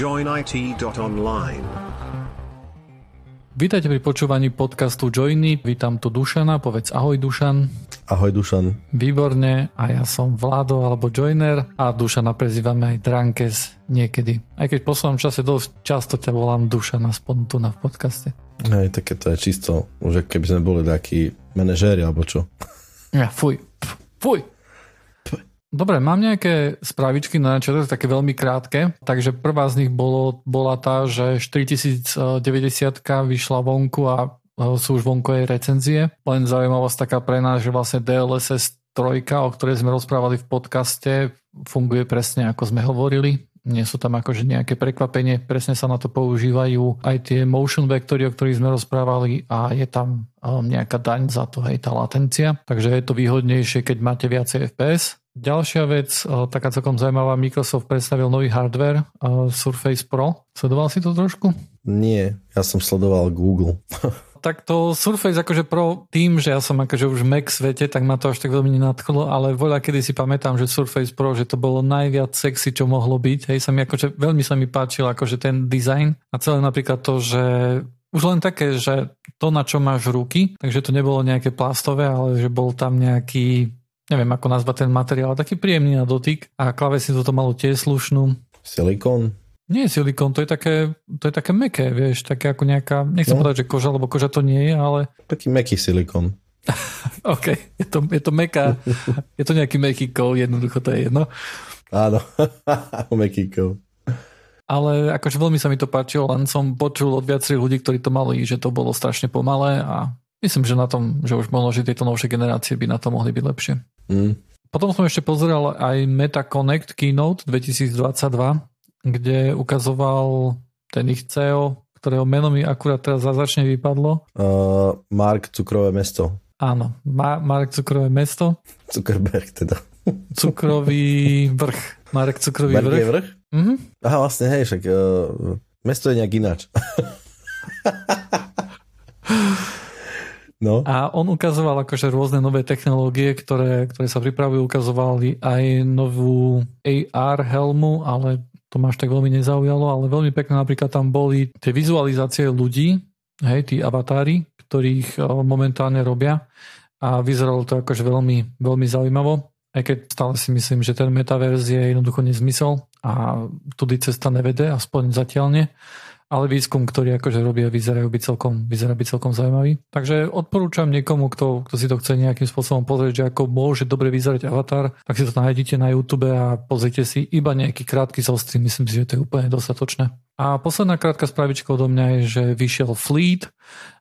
joinit.online. Vítajte pri počúvaní podcastu Joiny. Vítam tu Dušana. Povedz ahoj Dušan. Ahoj Dušan. Výborne. A ja som Vlado alebo Joiner a Dušana prezývame aj Drankes niekedy. Aj keď v poslednom čase dosť často ťa volám Dušan aspoň tu na v podcaste. Hej, také to je čisto, že keby sme boli takí manažéri alebo čo. Ja, fuj. Fuj. Dobre, mám nejaké správičky na začiatok, také veľmi krátke. Takže prvá z nich bolo, bola tá, že 4090 vyšla vonku a sú už vonku recenzie. Len zaujímavosť taká pre nás, že vlastne DLSS 3, o ktorej sme rozprávali v podcaste, funguje presne ako sme hovorili. Nie sú tam akože nejaké prekvapenie, presne sa na to používajú aj tie motion vektory, o ktorých sme rozprávali a je tam nejaká daň za to, hej, tá latencia. Takže je to výhodnejšie, keď máte viacej FPS. Ďalšia vec, taká celkom zaujímavá, Microsoft predstavil nový hardware Surface Pro. Sledoval si to trošku? Nie, ja som sledoval Google. tak to Surface akože Pro tým, že ja som akože už Mac svete, tak ma to až tak veľmi nenadchlo, ale voľa kedy si pamätám, že Surface Pro, že to bolo najviac sexy, čo mohlo byť. Hej, sa mi akože, veľmi sa mi páčil akože ten design a celé napríklad to, že už len také, že to, na čo máš ruky, takže to nebolo nejaké plastové, ale že bol tam nejaký neviem ako nazvať ten materiál, taký príjemný na dotyk a klavesnicu to malo tiež slušnú. Silikón? Nie je silikón, to je také, to je také meké, vieš, také ako nejaká, nechcem no. povedať, že koža, lebo koža to nie je, ale... Taký meký silikón. OK, je to, je to meká, je to nejaký meký kov, jednoducho to je jedno. Áno, meký kov. Ale akože veľmi sa mi to páčilo, len som počul od viacerých ľudí, ktorí to mali, že to bolo strašne pomalé a myslím, že na tom, že už možno, že tieto novšie generácie by na to mohli byť lepšie. Mm. Potom som ešte pozeral aj Meta Connect Keynote 2022, kde ukazoval ten ich CEO, ktorého meno mi akurát teraz zázračne vypadlo. Uh, Mark Cukrové mesto. Áno, Ma- Mark Cukrové mesto. Zuckerberg teda. Cukrový vrch. Marek Cukrový Mark vrch. Je vrch? Mm-hmm. Aha, vlastne, hej, však uh, mesto je nejak ináč. No. A on ukazoval akože rôzne nové technológie, ktoré, ktoré sa pripravujú, ukazovali aj novú AR helmu, ale to ma až tak veľmi nezaujalo, ale veľmi pekne napríklad tam boli tie vizualizácie ľudí, hej, tí avatári, ktorých eh, momentálne robia. A vyzeralo to akože veľmi, veľmi zaujímavo, aj keď stále si myslím, že ten metaverz je jednoducho nezmysel a tudy cesta nevede, aspoň zatiaľ nie ale výskum, ktorý akože robia, vyzerajú byť celkom, vyzerá byť celkom zaujímavý. Takže odporúčam niekomu, kto, kto si to chce nejakým spôsobom pozrieť, že ako môže dobre vyzerať avatar, tak si to nájdete na YouTube a pozrite si iba nejaký krátky zostrý, myslím si, že to je úplne dostatočné. A posledná krátka spravička odo mňa je, že vyšiel Fleet,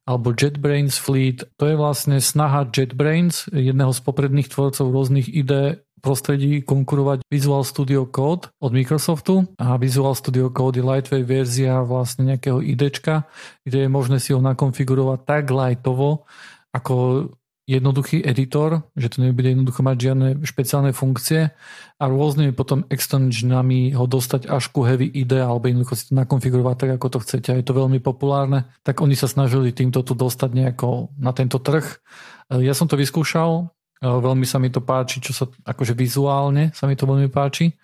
alebo JetBrains Fleet. To je vlastne snaha JetBrains, jedného z popredných tvorcov rôznych ide prostredí konkurovať Visual Studio Code od Microsoftu. A Visual Studio Code je lightweight verzia vlastne nejakého IDčka, kde je možné si ho nakonfigurovať tak lightovo, ako jednoduchý editor, že to nebude jednoducho mať žiadne špeciálne funkcie. A rôznymi potom extensionami ho dostať až ku heavy ide alebo jednoducho si to nakonfigurovať tak, ako to chcete. Je to veľmi populárne, tak oni sa snažili týmto tu dostať nejako na tento trh. Ja som to vyskúšal, Veľmi sa mi to páči, čo sa akože vizuálne sa mi to veľmi páči.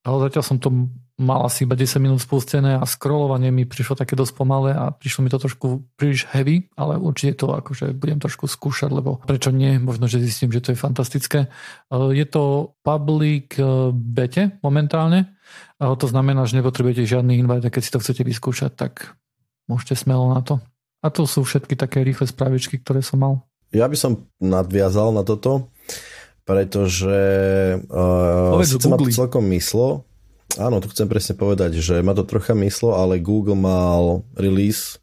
Ale zatiaľ som to mal asi iba 10 minút spustené a scrollovanie mi prišlo také dosť pomalé a prišlo mi to trošku príliš heavy, ale určite to akože budem trošku skúšať, lebo prečo nie, možno, že zistím, že to je fantastické. Je to public e, bete momentálne, to znamená, že nepotrebujete žiadny invite keď si to chcete vyskúšať, tak môžete smelo na to. A to sú všetky také rýchle spravičky, ktoré som mal. Ja by som nadviazal na toto, pretože uh, síce ma to celkom myslo, áno, to chcem presne povedať, že ma to trocha myslo, ale Google mal release,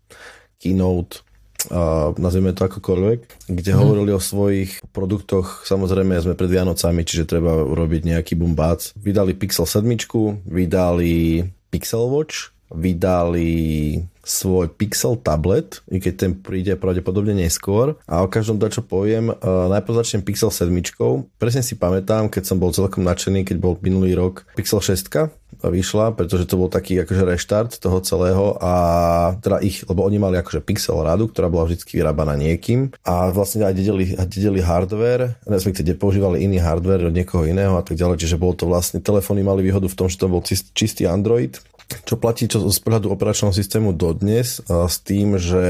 keynote, uh, nazvieme to akokoľvek, kde hmm. hovorili o svojich produktoch, samozrejme sme pred Vianocami, čiže treba urobiť nejaký bumbác. Vydali Pixel 7, vydali Pixel Watch, vydali svoj Pixel tablet, i keď ten príde pravdepodobne neskôr. A o každom to, čo poviem, uh, najprv začnem Pixel 7. Presne si pamätám, keď som bol celkom nadšený, keď bol minulý rok Pixel 6 vyšla, pretože to bol taký akože reštart toho celého a teda ich, lebo oni mali akože Pixel radu, ktorá bola vždy vyrábaná niekým a vlastne aj dedeli, dedeli hardware, respektíve používali iný hardware od niekoho iného a tak ďalej, čiže bolo to vlastne, telefóny mali výhodu v tom, že to bol čistý Android čo platí čo z pohľadu operačného systému dodnes s tým, že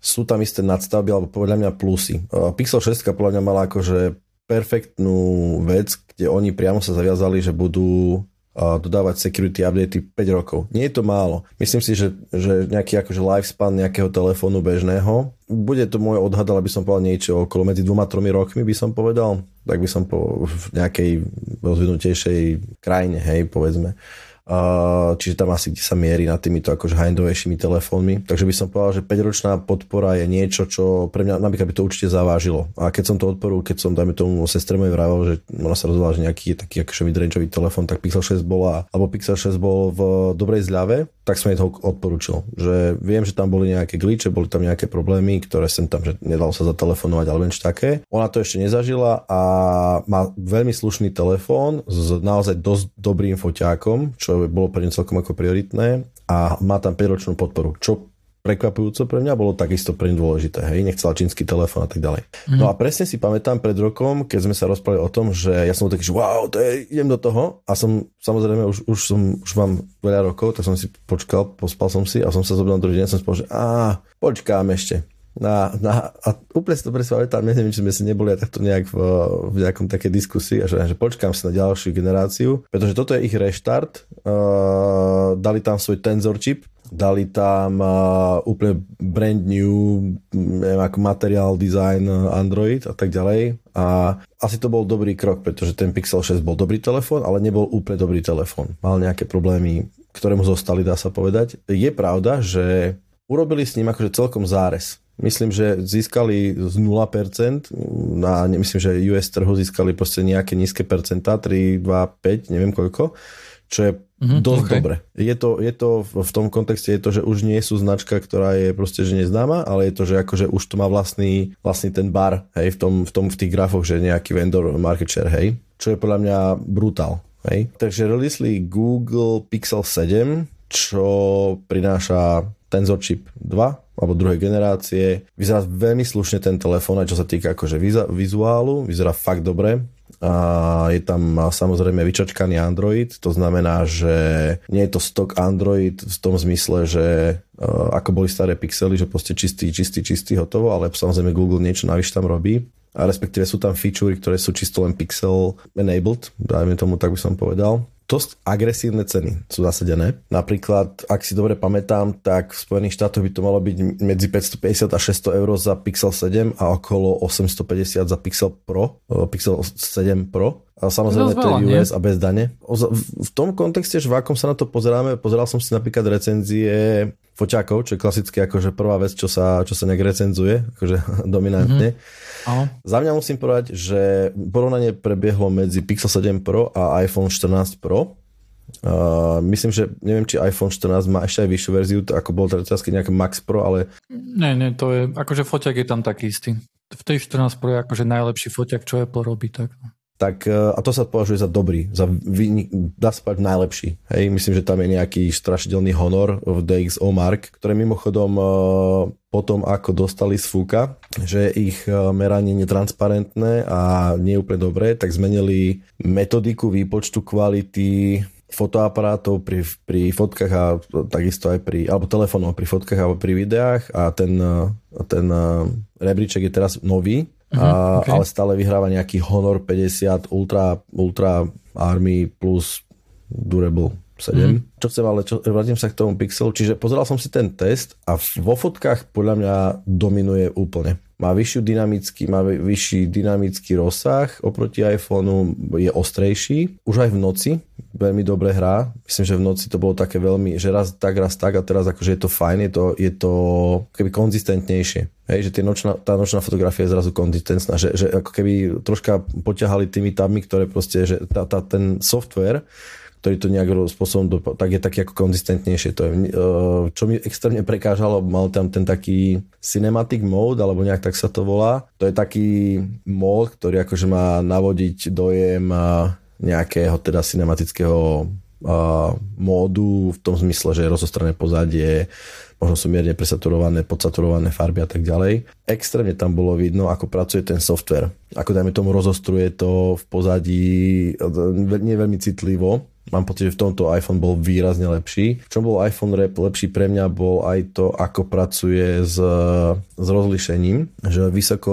sú tam isté nadstavby alebo podľa mňa plusy. Pixel 6 podľa mňa mala akože perfektnú vec, kde oni priamo sa zaviazali, že budú dodávať security updaty 5 rokov. Nie je to málo. Myslím si, že, že nejaký akože lifespan nejakého telefónu bežného, bude to môj odhad, ale by som povedal niečo okolo medzi dvoma, tromi rokmi by som povedal, tak by som po, v nejakej rozvinutejšej krajine, hej, povedzme čiže tam asi kde sa mierí nad týmito akože high-endovejšími telefónmi. Takže by som povedal, že 5-ročná podpora je niečo, čo pre mňa napríklad by to určite zavážilo. A keď som to odporul, keď som, dajme tomu, sestre mojej vravel, že ona sa rozhodla, že nejaký taký akože midrangeový telefón, tak Pixel 6 bola, alebo Pixel 6 bol v dobrej zľave, tak som jej to odporúčil. Že viem, že tam boli nejaké glitche, boli tam nejaké problémy, ktoré sem tam, že nedalo sa zatelefonovať, alebo niečo také. Ona to ešte nezažila a má veľmi slušný telefón s naozaj dosť dobrým foťákom, čo bolo pre ňu celkom ako prioritné a má tam 5-ročnú podporu, čo prekvapujúco pre mňa bolo takisto pre dôležité. Hej, nechcela čínsky telefón a tak ďalej. Mm. No a presne si pamätám pred rokom, keď sme sa rozprávali o tom, že ja som taký, že wow, to je, idem do toho a som samozrejme už, už, som, už mám veľa rokov, tak som si počkal, pospal som si a som sa zobral na druhý deň, som spol, že á, počkám ešte na, na, a úplne si to presne pamätám, neviem, či sme si neboli takto nejak v, v nejakom také diskusii, že, že počkám si na ďalšiu generáciu, pretože toto je ich reštart, uh, dali tam svoj Tensor chip, dali tam uh, úplne brand new neviem, ako materiál, design Android a tak ďalej a asi to bol dobrý krok, pretože ten Pixel 6 bol dobrý telefón, ale nebol úplne dobrý telefón. Mal nejaké problémy, ktoré mu zostali, dá sa povedať. Je pravda, že urobili s ním akože celkom zárez Myslím, že získali z 0%, na, myslím, že US trhu získali proste nejaké nízke percentá, 3, 2, 5, neviem koľko, čo je mm-hmm, dosť okay. dobre. Je to, je to v tom kontexte je to, že už nie sú značka, ktorá je proste že neznáma, ale je to, že akože už to má vlastný, vlastný ten bar, hej, v, tom, v, tom, v tých grafoch, že nejaký vendor market share, hej, čo je podľa mňa brutál. Hej. Takže releasli Google Pixel 7, čo prináša Tensor Chip 2, alebo druhej generácie. Vyzerá veľmi slušne ten telefón, čo sa týka akože vizuálu, vyzerá fakt dobre. A je tam samozrejme vyčačkaný Android, to znamená, že nie je to stock Android v tom zmysle, že uh, ako boli staré pixely, že proste čistý, čistý, čistý, hotovo, ale samozrejme Google niečo navyše tam robí a respektíve sú tam featurey, ktoré sú čisto len pixel enabled, dajme tomu, tak by som povedal dosť agresívne ceny sú zasadené. Napríklad, ak si dobre pamätám, tak v Spojených štátoch by to malo byť medzi 550 a 600 eur za Pixel 7 a okolo 850 za Pixel Pro, eh, Pixel 7 Pro. A samozrejme to je US a bez dane. V tom kontexte, že v akom sa na to pozeráme, pozeral som si napríklad recenzie foťákov, čo je klasicky akože prvá vec, čo sa, čo sa nejak recenzuje, akože dominantne. Mm-hmm Aha. Za mňa musím povedať, že porovnanie prebiehlo medzi Pixel 7 Pro a iPhone 14 Pro. Uh, myslím, že neviem, či iPhone 14 má ešte aj vyššiu verziu, ako bol teda nejaký Max Pro, ale... Ne, ne, to je, akože foťak je tam taký istý. V tej 14 Pro je akože najlepší foťak, čo Apple robí, tak tak e, a to sa považuje za dobrý, za dá sa povedať najlepší. Hej, myslím, že tam je nejaký strašidelný honor v DxO Mark, ktoré mimochodom e, potom, ako dostali z fúka, že ich e, meranie netransparentné a nie úplne dobré, tak zmenili metodiku výpočtu kvality fotoaparátov pri, pri fotkách a takisto aj pri, alebo telefónov pri fotkách alebo pri videách a ten, ten rebríček je teraz nový Uh-huh, okay. ale stále vyhráva nejaký Honor 50 Ultra, Ultra Army plus Durable 7. Mm. Čo chcem, ale čo, vrátim sa k tomu Pixelu. Čiže pozeral som si ten test a vo fotkách podľa mňa dominuje úplne. Má vyššiu dynamický, má vyšší dynamický rozsah oproti iPhoneu, je ostrejší. Už aj v noci veľmi dobre hrá. Myslím, že v noci to bolo také veľmi, že raz tak, raz tak a teraz akože je to fajn, je to, je to keby konzistentnejšie. Hej, že nočná, tá nočná fotografia je zrazu konzistentná, že, že ako keby troška poťahali tými tabmi, ktoré proste, že tá, tá, ten software ktorý to nejak spôsobom, tak je taký ako konzistentnejšie. To je, e, čo mi extrémne prekážalo, mal tam ten taký cinematic mode, alebo nejak tak sa to volá. To je taký mód, ktorý akože má navodiť dojem nejakého teda cinematického módu v tom zmysle, že je rozostrané pozadie, možno sú mierne presaturované, podsaturované farby a tak ďalej. Extrémne tam bolo vidno, ako pracuje ten software. Ako dajme tomu rozostruje to v pozadí nie veľmi citlivo, Mám pocit, že v tomto iPhone bol výrazne lepší. V čom bol iPhone rep lepší pre mňa bol aj to, ako pracuje s, s rozlišením, že vysoko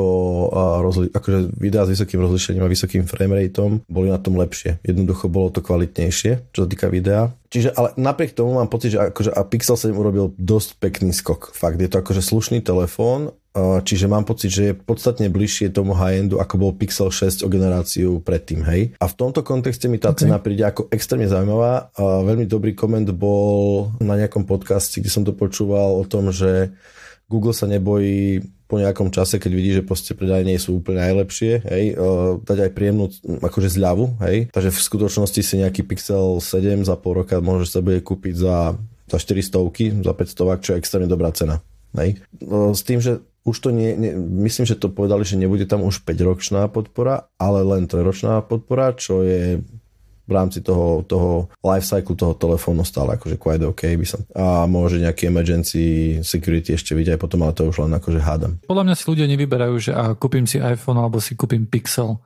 rozli, akože videá s vysokým rozlišením a vysokým framerateom boli na tom lepšie. Jednoducho bolo to kvalitnejšie, čo sa týka videa. Čiže ale napriek tomu mám pocit, že akože a Pixel 7 urobil dosť pekný skok. Fakt, je to akože slušný telefón Čiže mám pocit, že je podstatne bližšie tomu high-endu, ako bol Pixel 6 o generáciu predtým, hej. A v tomto kontexte mi tá okay. cena príde ako extrémne zaujímavá. Veľmi dobrý koment bol na nejakom podcaste, kde som to počúval o tom, že Google sa nebojí po nejakom čase, keď vidí, že proste predaje nie sú úplne najlepšie, hej, dať aj príjemnú akože zľavu, hej. Takže v skutočnosti si nejaký Pixel 7 za pol roka môže sa bude kúpiť za, za 400, za 500, čo je extrémne dobrá cena. Hej. S tým, že už to nie, nie, myslím, že to povedali, že nebude tam už 5-ročná podpora, ale len 3-ročná podpora, čo je v rámci toho, toho life cycle toho telefónu stále akože quite OK by som. A môže nejaký emergency security ešte vidieť aj potom, ale to už len akože hádam. Podľa mňa si ľudia nevyberajú, že a kúpim si iPhone alebo si kúpim Pixel.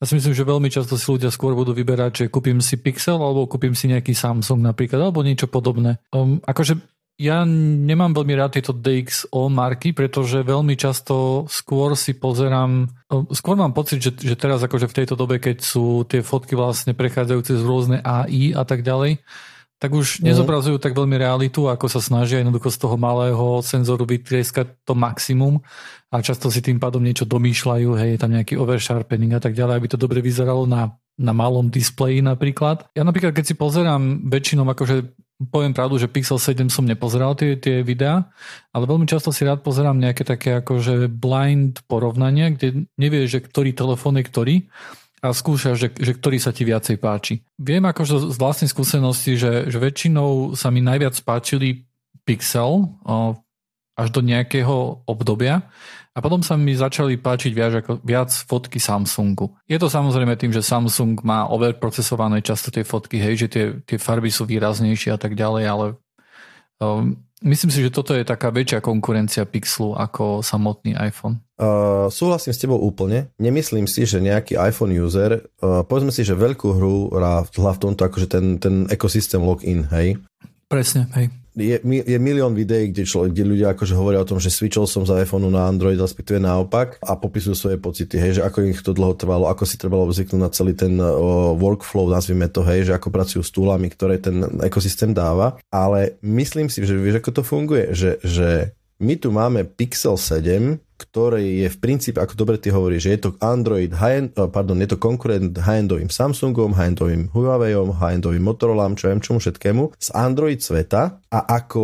Ja si myslím, že veľmi často si ľudia skôr budú vyberať, že kúpim si Pixel alebo kúpim si nejaký Samsung napríklad alebo niečo podobné. Um, akože ja nemám veľmi rád tieto DxO marky, pretože veľmi často skôr si pozerám, skôr mám pocit, že, že teraz akože v tejto dobe, keď sú tie fotky vlastne prechádzajúce z rôzne AI a tak ďalej, tak už mm. nezobrazujú tak veľmi realitu, ako sa snažia jednoducho z toho malého senzoru vytrieskať to maximum a často si tým pádom niečo domýšľajú, hej, je tam nejaký oversharpening a tak ďalej, aby to dobre vyzeralo na na malom displeji napríklad. Ja napríklad, keď si pozerám väčšinou akože poviem pravdu, že Pixel 7 som nepozeral tie, tie videá, ale veľmi často si rád pozerám nejaké také akože blind porovnania, kde nevieš, že ktorý telefón je ktorý a skúšaš, že, že ktorý sa ti viacej páči. Viem akože z vlastnej skúsenosti, že, že väčšinou sa mi najviac páčili Pixel o, až do nejakého obdobia a potom sa mi začali páčiť viac, ako, viac fotky Samsungu. Je to samozrejme tým, že Samsung má overprocesované často tie fotky, hej, že tie, tie farby sú výraznejšie a tak ďalej, ale um, myslím si, že toto je taká väčšia konkurencia Pixelu ako samotný iPhone. Uh, súhlasím s tebou úplne. Nemyslím si, že nejaký iPhone user, uh, povedzme si, že veľkú hru hrá v tomto akože ten, ten ekosystém login, hej? Presne, hej je, je milión videí, kde, človek, kde ľudia akože hovoria o tom, že switchol som za iPhone na Android, respektíve naopak a popisujú svoje pocity, hej, že ako ich to dlho trvalo, ako si trebalo zvyknúť na celý ten o, workflow, nazvime to, hej, že ako pracujú s túlami, ktoré ten ekosystém dáva, ale myslím si, že vieš, ako to funguje, že, že my tu máme Pixel 7, ktorý je v princípe, ako dobre ty hovoríš, že je to Android, eh, pardon, je to konkurent high-endovým Samsungom, high-endovým Huaweiom, high-endovým Motorola, čo viem čomu všetkému, z Android sveta a ako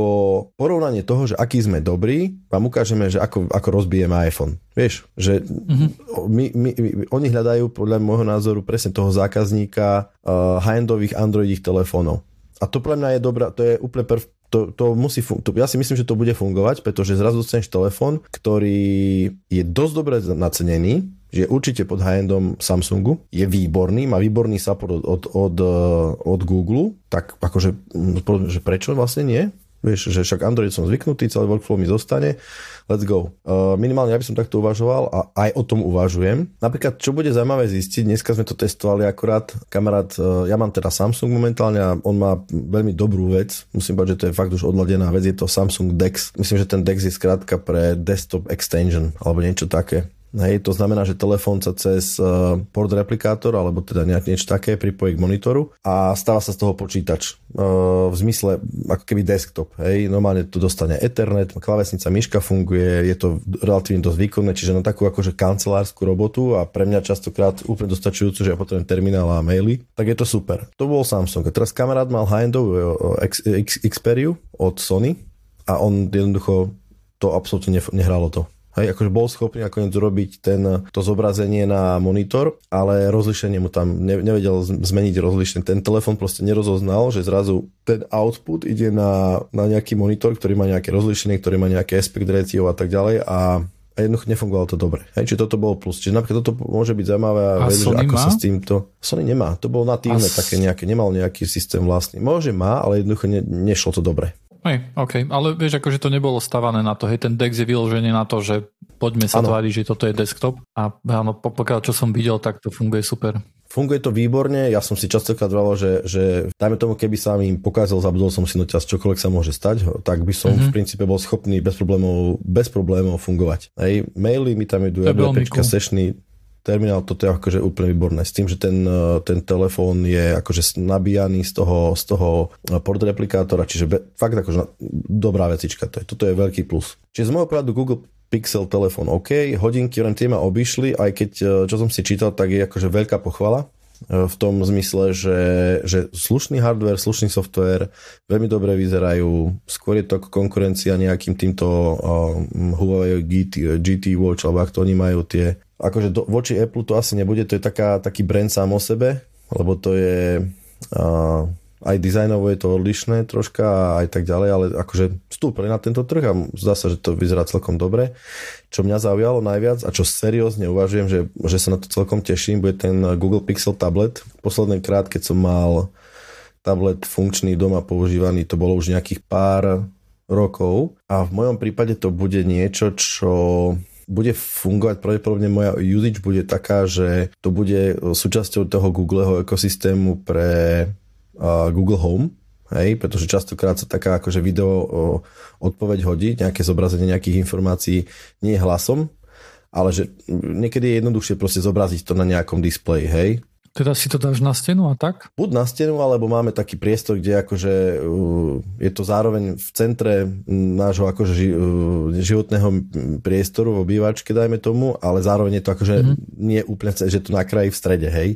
porovnanie toho, že aký sme dobrí, vám ukážeme, že ako, ako rozbijeme iPhone. Vieš, že mm-hmm. my, my, my, oni hľadajú podľa môjho názoru presne toho zákazníka uh, high-endových Androidích telefónov. A to pre mňa je dobrá, to je úplne prv, to, to musí fun- to, ja si myslím, že to bude fungovať, pretože zrazu dostaneš telefón, ktorý je dosť dobre nacenený, že určite pod high-endom Samsungu, je výborný, má výborný support od, od, od, od Google, tak akože že prečo vlastne nie? Vieš, že však Android som zvyknutý, celý workflow mi zostane, let's go. Uh, minimálne ja by som takto uvažoval a aj o tom uvažujem. Napríklad, čo bude zaujímavé zistiť, dneska sme to testovali akurát, kamarát, uh, ja mám teda Samsung momentálne a on má veľmi dobrú vec, musím povedať, že to je fakt už odladená vec, je to Samsung DeX. Myslím, že ten DeX je skrátka pre desktop extension alebo niečo také. Hej, to znamená, že telefón sa cez uh, port replikátor alebo teda niečo také pripojí k monitoru a stáva sa z toho počítač. Uh, v zmysle ako keby desktop. Hej, normálne to dostane Ethernet, klavesnica, myška funguje, je to relatívne dosť výkonné, čiže na takú akože kancelárskú robotu a pre mňa častokrát úplne dostačujúcu, že ja potrebujem terminál a maily, tak je to super. To bol Samsung. A teraz kamarát mal high-endovú Xperiu od Sony a on jednoducho to absolútne nehralo to Hej, akože bol schopný nakoniec urobiť ten, to zobrazenie na monitor, ale rozlišenie mu tam ne, nevedel zmeniť rozlišenie. Ten telefon proste nerozoznal, že zrazu ten output ide na, na nejaký monitor, ktorý má nejaké rozlišenie, ktorý má nejaké aspect ratio a tak ďalej a a jednoducho nefungovalo to dobre. Hej, čiže toto bolo plus. Čiže napríklad toto môže byť zaujímavé a, vec, že ako má? sa s týmto... Sony nemá. To bolo natívne s... také nejaké, nemal nejaký systém vlastný. Môže má, ale jednoducho ne, nešlo to dobre. Hej, OK, ale vieš, akože to nebolo stavané na to, hej, ten dex je vyložený na to, že poďme sa tváriť, že toto je desktop a áno, pokiaľ čo som videl, tak to funguje super. Funguje to výborne, ja som si častokrát vravel, že, že dajme tomu, keby sa mi pokázal, zabudol som si noťaz, čokoľvek sa môže stať, tak by som mm-hmm. v princípe bol schopný bez problémov, bez problémov fungovať. Hej, maily mi tam idú, ja sešny, terminál, toto je akože úplne výborné. S tým, že ten, e, ten telefón je akože nabíjaný z toho, z toho port replikátora, čiže be, fakt akože dobrá vecička. To je, toto je veľký plus. Čiže z môjho pohľadu Google Pixel telefón OK, hodinky len tie ma obišli, aj keď e, čo som si čítal, tak je akože veľká pochvala e, v tom zmysle, že, že slušný hardware, slušný software veľmi dobre vyzerajú, skôr je to konkurencia nejakým týmto uh, Huawei GT, GT Watch, alebo ak to oni majú tie, akože do, voči Apple to asi nebude, to je taká, taký brand sám o sebe, lebo to je uh, aj dizajnovo je to odlišné troška a aj tak ďalej, ale akože vstúpili na tento trh a zdá sa, že to vyzerá celkom dobre. Čo mňa zaujalo najviac a čo seriózne uvažujem, že, že sa na to celkom teším, bude ten Google Pixel tablet. Posledný krát, keď som mal tablet funkčný doma používaný, to bolo už nejakých pár rokov a v mojom prípade to bude niečo, čo bude fungovať, pravdepodobne moja usage bude taká, že to bude súčasťou toho Googleho ekosystému pre uh, Google Home, hej, pretože častokrát sa taká akože video o, odpoveď hodí, nejaké zobrazenie nejakých informácií nie hlasom, ale že niekedy je jednoduchšie proste zobraziť to na nejakom displeji, hej. Teda si to dáš na stenu a tak? Buď na stenu, alebo máme taký priestor, kde akože uh, je to zároveň v centre nášho akože ži, uh, životného priestoru v obývačke, dajme tomu, ale zároveň je to akože mm-hmm. nie úplne, že to na kraji v strede, hej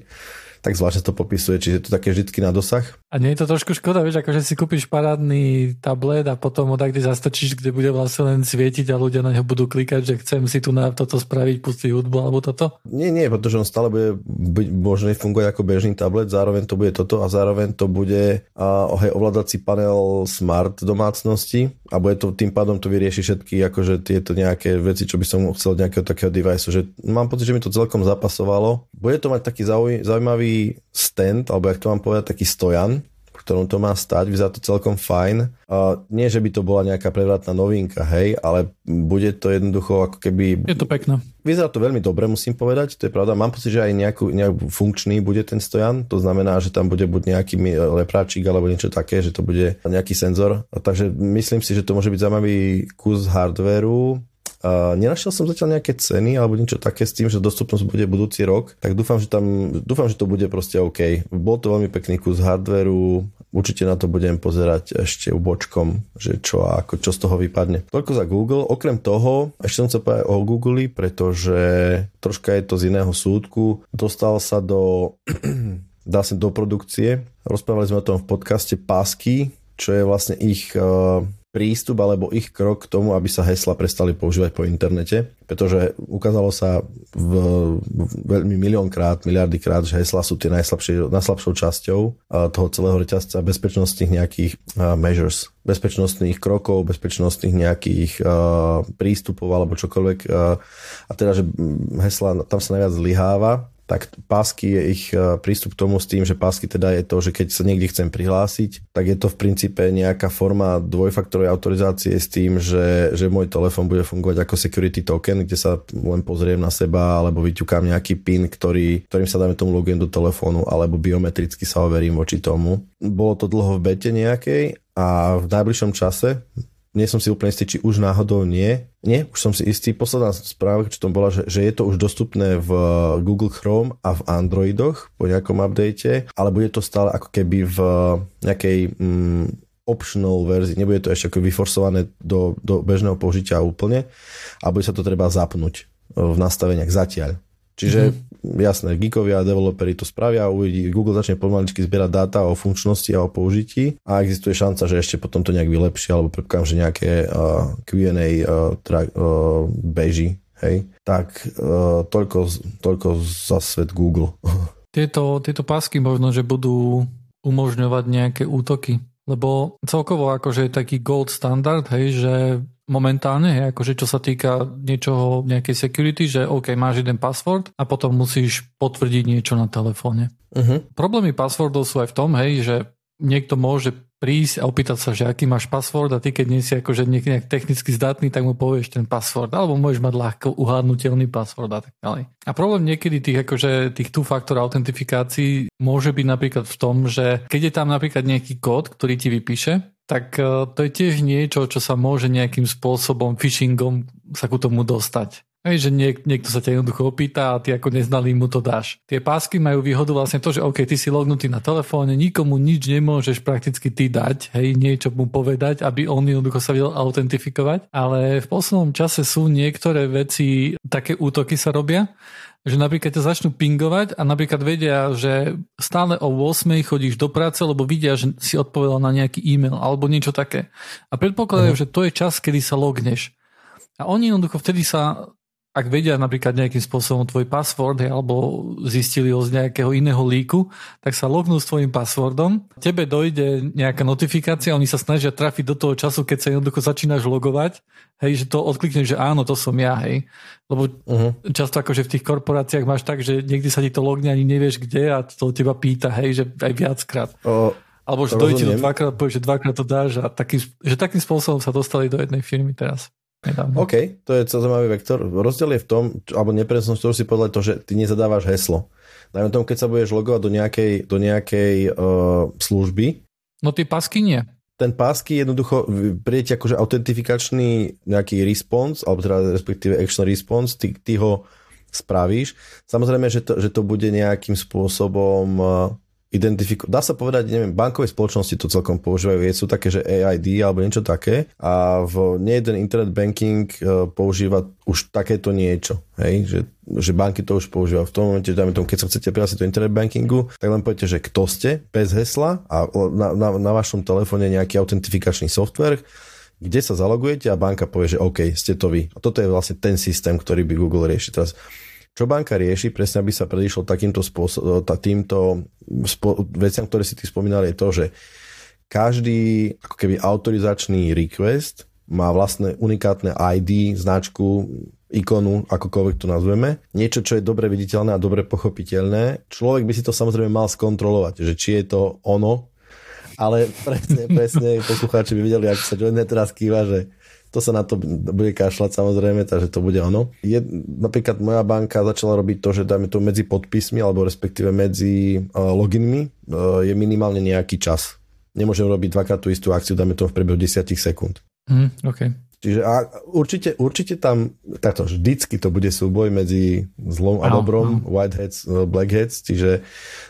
tak zvláštne to popisuje, čiže je to také vždy na dosah. A nie je to trošku škoda, vieš, akože si kúpiš parádny tablet a potom ho tak kde zastrčíš, kde bude vlastne len svietiť a ľudia na neho budú klikať, že chcem si tu na toto spraviť, pustiť hudbu alebo toto? Nie, nie, pretože on stále bude byť možné fungovať ako bežný tablet, zároveň to bude toto a zároveň to bude a, hej, ovládací panel smart domácnosti a bude to tým pádom to vyrieši všetky akože tieto nejaké veci, čo by som chcel nejakého takého device, že mám pocit, že mi to celkom zapasovalo. Bude to mať taký zaujímavý stand, alebo jak to mám povedať, taký stojan, v ktorom to má stať, vyzerá to celkom fajn. Uh, nie, že by to bola nejaká prevratná novinka, hej, ale bude to jednoducho ako keby... Je to pekné. Vyzerá to veľmi dobre, musím povedať, to je pravda. Mám pocit, že aj nejakú, nejakú funkčný bude ten stojan, to znamená, že tam bude buď nejaký lepráčik alebo niečo také, že to bude nejaký senzor. Takže myslím si, že to môže byť zaujímavý kus hardvéru Nenašiel som zatiaľ nejaké ceny alebo niečo také s tým, že dostupnosť bude budúci rok, tak dúfam, že tam, dúfam, že to bude proste OK. Bol to veľmi pekný kus hardveru, určite na to budem pozerať ešte bočkom, že čo a ako, čo z toho vypadne. Toľko za Google. Okrem toho, ešte som sa povedať o Google, pretože troška je to z iného súdku. Dostal sa do dá sa do produkcie. Rozprávali sme o tom v podcaste Pásky, čo je vlastne ich uh, prístup alebo ich krok k tomu, aby sa hesla prestali používať po internete, pretože ukázalo sa v, veľmi miliónkrát, miliardykrát, že hesla sú tie najslabšou časťou toho celého reťazca bezpečnostných nejakých measures, bezpečnostných krokov, bezpečnostných nejakých prístupov alebo čokoľvek. A teda, že hesla tam sa najviac zlyháva tak pásky je ich e, prístup k tomu s tým, že pásky teda je to, že keď sa niekde chcem prihlásiť, tak je to v princípe nejaká forma dvojfaktorovej autorizácie s tým, že, že môj telefón bude fungovať ako security token, kde sa len pozriem na seba alebo vyťukám nejaký PIN, ktorý, ktorým sa dáme tomu logujem do telefónu alebo biometricky sa overím voči tomu. Bolo to dlho v bete nejakej a v najbližšom čase nie som si úplne istý, či už náhodou nie. Nie, už som si istý. Posledná správa, čo tom bola, že, že je to už dostupné v Google Chrome a v Androidoch po nejakom update, ale bude to stále ako keby v nejakej mm, optional verzii, nebude to ešte ako vyforsované do, do bežného použitia úplne a bude sa to treba zapnúť v nastaveniach zatiaľ. Čiže mm-hmm. Jasné, geekovia a developeri to spravia, uvidí, Google začne pomaličky zbierať dáta o funkčnosti a o použití a existuje šanca, že ešte potom to nejak vylepší alebo predpokladám, že nejaké uh, Q&A uh, tra, uh, beží, hej. Tak uh, toľko, toľko za svet Google. Tieto, tieto pásky možno, že budú umožňovať nejaké útoky lebo celkovo akože je taký gold standard, hej, že momentálne, hej, akože čo sa týka niečoho, nejakej security, že OK, máš jeden password a potom musíš potvrdiť niečo na telefóne. Uh-huh. Problémy passwordov sú aj v tom, hej, že niekto môže prísť a opýtať sa, že aký máš password a ty keď nie si akože nejak technicky zdatný, tak mu povieš ten password, alebo môžeš mať ľahko uhádnutelný password a tak ďalej. A problém niekedy tých, akože, tých two-factor autentifikácií môže byť napríklad v tom, že keď je tam napríklad nejaký kód, ktorý ti vypíše, tak e, to je tiež niečo, čo sa môže nejakým spôsobom phishingom sa ku tomu dostať. Hej, že niek- niekto sa ťa jednoducho opýta a ty ako neznalý mu to dáš. Tie pásky majú výhodu vlastne to, že OK, ty si lognutý na telefóne, nikomu nič nemôžeš prakticky ty dať, hej, niečo mu povedať, aby on jednoducho sa vedel autentifikovať, ale v poslednom čase sú niektoré veci, také útoky sa robia, že napríklad ťa začnú pingovať a napríklad vedia, že stále o 8 chodíš do práce, lebo vidia, že si odpovedal na nejaký e-mail alebo niečo také. A predpokladajú, uh-huh. že to je čas, kedy sa logneš. A oni jednoducho vtedy sa ak vedia napríklad nejakým spôsobom tvoj password alebo zistili ho z nejakého iného líku, tak sa lognú s tvojim passwordom, tebe dojde nejaká notifikácia, oni sa snažia trafiť do toho času, keď sa jednoducho začínaš logovať, hej, že to odklikneš, že áno, to som ja, hej. Lebo uh-huh. často akože v tých korporáciách máš tak, že niekdy sa ti to logne ani nevieš kde a to teba pýta, hej, že aj viackrát. Uh, alebo že dojde to dvakrát, povieš, že dvakrát to dáš a taký, že takým spôsobom sa dostali do jednej firmy teraz. Nedávno. OK, to je zaujímavý vektor. Rozdiel je v tom, alebo nepresnosť, ktorú si podľa to, že ty nezadávaš heslo. Dajme tomu, keď sa budeš logovať do nejakej, do nejakej uh, služby. No ty pasky nie. Ten pásky jednoducho prieť akože autentifikačný nejaký response, alebo teda respektíve action response, ty, ty ho spravíš. Samozrejme, že to, že to bude nejakým spôsobom uh, identifikovať. Dá sa povedať, neviem, bankové spoločnosti to celkom používajú, sú také, že AID alebo niečo také a v nejeden internet banking e, používa už takéto niečo, hej, že, že banky to už používajú. V tom momente, dajme tomu, keď sa chcete prihlásiť do internet bankingu, tak len poviete, že kto ste, bez hesla a na, na, na vašom telefóne nejaký autentifikačný software, kde sa zalogujete a banka povie, že OK, ste to vy. A toto je vlastne ten systém, ktorý by Google rieši. Teraz čo banka rieši, presne aby sa predišlo takýmto spôsobom, týmto spo, veciam, ktoré si ty spomínal, je to, že každý ako keby autorizačný request má vlastné unikátne ID, značku, ikonu, akokoľvek to nazveme. Niečo, čo je dobre viditeľné a dobre pochopiteľné. Človek by si to samozrejme mal skontrolovať, že či je to ono, ale presne, presne poslucháči by videli, ako sa Joiner teraz kýva, že to sa na to bude kašľať samozrejme, takže to bude ono. Je, napríklad moja banka začala robiť to, že dajme to medzi podpismi alebo respektíve medzi uh, loginmi uh, je minimálne nejaký čas. Nemôžem robiť dvakrát tú istú akciu, dáme to v priebehu 10 sekúnd. Mm, okay. Čiže a určite, určite tam, takto vždycky to bude súboj medzi zlom a dobrom, whiteheads, e, blackheads, čiže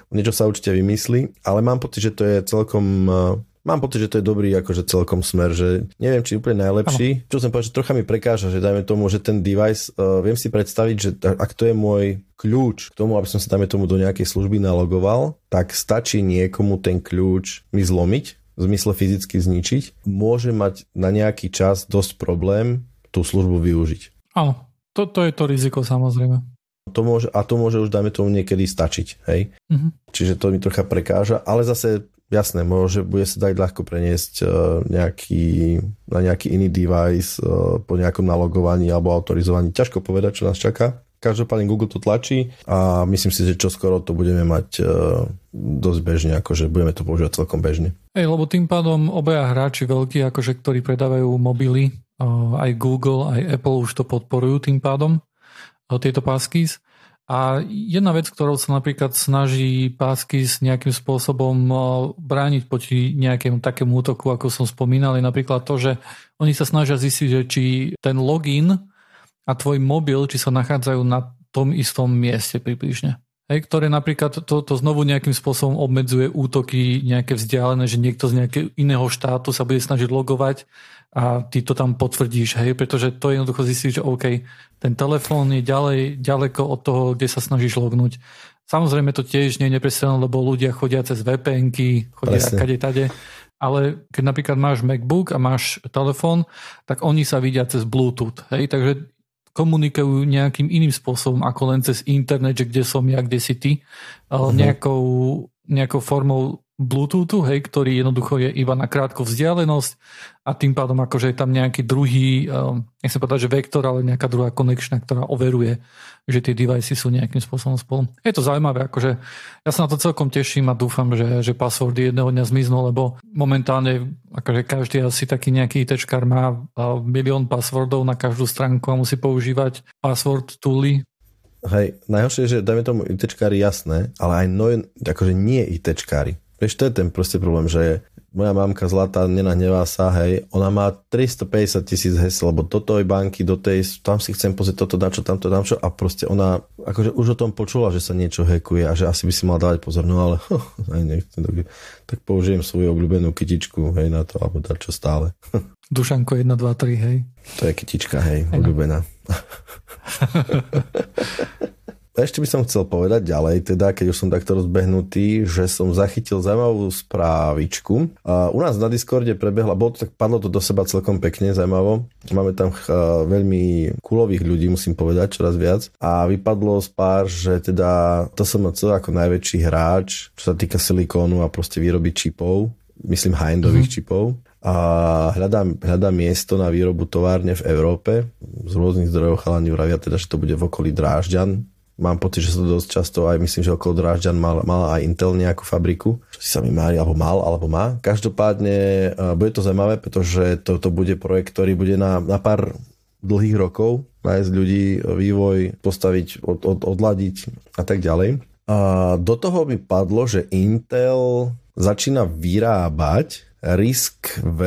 niečo sa určite vymyslí, ale mám pocit, že to je celkom Mám pocit, že to je dobrý akože celkom smer, že neviem, či úplne najlepší. Ano. Čo som povedal, že trocha mi prekáža, že dajme tomu, že ten device, uh, viem si predstaviť, že ak to je môj kľúč k tomu, aby som sa dajme tomu do nejakej služby nalogoval, tak stačí niekomu ten kľúč mi zlomiť, v zmysle fyzicky zničiť. Môže mať na nejaký čas dosť problém tú službu využiť. Áno, to, to je to riziko samozrejme. To môže, a to môže už, dajme tomu, niekedy stačiť. Hej? Mm-hmm. Čiže to mi trocha prekáža, ale zase jasné, môže, bude sa dať ľahko preniesť uh, nejaký, na nejaký iný device uh, po nejakom nalogovaní alebo autorizovaní. Ťažko povedať, čo nás čaká. Každopádne Google to tlačí a myslím si, že čo skoro to budeme mať uh, dosť bežne, akože budeme to používať celkom bežne. Ej, lebo tým pádom obaja hráči veľkí, akože ktorí predávajú mobily, aj Google, aj Apple už to podporujú tým pádom, tieto passkeys a jedna vec, ktorou sa napríklad snaží pásky s nejakým spôsobom eh, brániť proti nejakému takému útoku, ako som spomínal, je napríklad to, že oni sa snažia zistiť, že či ten login a tvoj mobil, či sa nachádzajú na tom istom mieste približne. Hej, ktoré napríklad to, to znovu nejakým spôsobom obmedzuje útoky nejaké vzdialené, že niekto z nejakého iného štátu sa bude snažiť logovať a ty to tam potvrdíš, hej, pretože to jednoducho zistí, že OK, ten telefón je ďalej, ďaleko od toho, kde sa snažíš lognúť. Samozrejme to tiež nie je neprestrelné, lebo ľudia chodia cez VPNky, chodia Presne. kade tade, ale keď napríklad máš MacBook a máš telefón, tak oni sa vidia cez Bluetooth, hej, takže komunikujú nejakým iným spôsobom ako len cez internet, že kde som ja, kde si ty, mm-hmm. nejakou, nejakou formou Bluetoothu, hej, ktorý jednoducho je iba na krátku vzdialenosť a tým pádom akože je tam nejaký druhý, um, nechcem povedať, že vektor, ale nejaká druhá konekčná, ktorá overuje, že tie device sú nejakým spôsobom spolu. Je to zaujímavé, akože ja sa na to celkom teším a dúfam, že, že passwordy jedného dňa zmiznú, lebo momentálne akože každý asi taký nejaký ITčkar má milión passwordov na každú stránku a musí používať password tooly, Hej, najhoršie je, že dajme tomu ITčkári jasné, ale aj no, akože nie ITčkári. Vieš, to je ten proste problém, že moja mamka zlatá nenahnevá sa, hej, ona má 350 tisíc hesel, lebo do tej banky, do tej, tam si chcem pozrieť toto, na čo, tamto, tam čo a proste ona akože už o tom počula, že sa niečo hekuje a že asi by si mal dávať pozor, no ale aj nechcem, tak, tak použijem svoju obľúbenú kytičku, hej, na to, alebo dať čo stále. Dušanko 1, 2, 3, hej. To je kytička, hej, no. obľúbená. Ešte by som chcel povedať ďalej, teda keď už som takto rozbehnutý, že som zachytil zaujímavú správičku. U nás na Discorde prebehla, bolo to tak, padlo to do seba celkom pekne, zaujímavo. Máme tam veľmi kulových ľudí, musím povedať, čoraz viac. A vypadlo z pár, že teda to som ako najväčší hráč, čo sa týka silikónu a proste výroby čipov, myslím high-endových mm-hmm. čipov a hľadám, hľadám miesto na výrobu továrne v Európe. Z rôznych zdrojov chalani vravia teda, že to bude v okolí Drážďan, Mám pocit, že sa to dosť často aj myslím, že okolo Drážďan mal, mal aj Intel nejakú fabriku, čo si sa mi mári, alebo mal, alebo má. Každopádne uh, bude to zaujímavé, pretože to, to bude projekt, ktorý bude na, na pár dlhých rokov nájsť ľudí, vývoj, postaviť, od, od, odladiť a tak ďalej. A do toho mi padlo, že Intel začína vyrábať RISC-V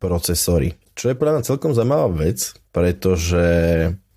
procesory. Čo je podľa mňa celkom zaujímavá vec, pretože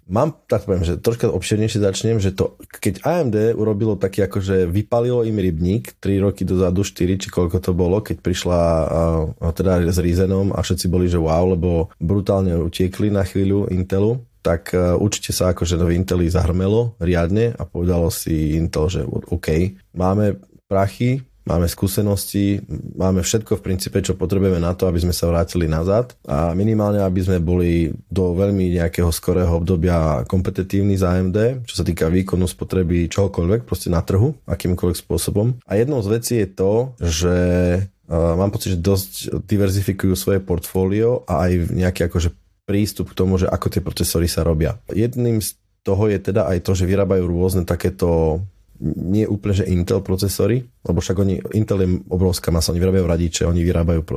Mám, tak poviem, že troška obširnejšie začnem, že to, keď AMD urobilo taký, akože vypalilo im rybník 3 roky dozadu, 4 či koľko to bolo, keď prišla a, a teda s Ryzenom a všetci boli, že wow, lebo brutálne utiekli na chvíľu Intelu, tak uh, určite sa akože nový Inteli zahrmelo riadne a povedalo si Intel, že OK, máme prachy, máme skúsenosti, máme všetko v princípe, čo potrebujeme na to, aby sme sa vrátili nazad a minimálne, aby sme boli do veľmi nejakého skorého obdobia kompetitívni za AMD, čo sa týka výkonu spotreby čohokoľvek, proste na trhu, akýmkoľvek spôsobom. A jednou z vecí je to, že uh, mám pocit, že dosť diverzifikujú svoje portfólio a aj nejaký akože prístup k tomu, že ako tie procesory sa robia. Jedným z toho je teda aj to, že vyrábajú rôzne takéto nie úplne, že Intel procesory, lebo však oni, Intel je obrovská masa, oni vyrábajú radiče, oni vyrábajú uh,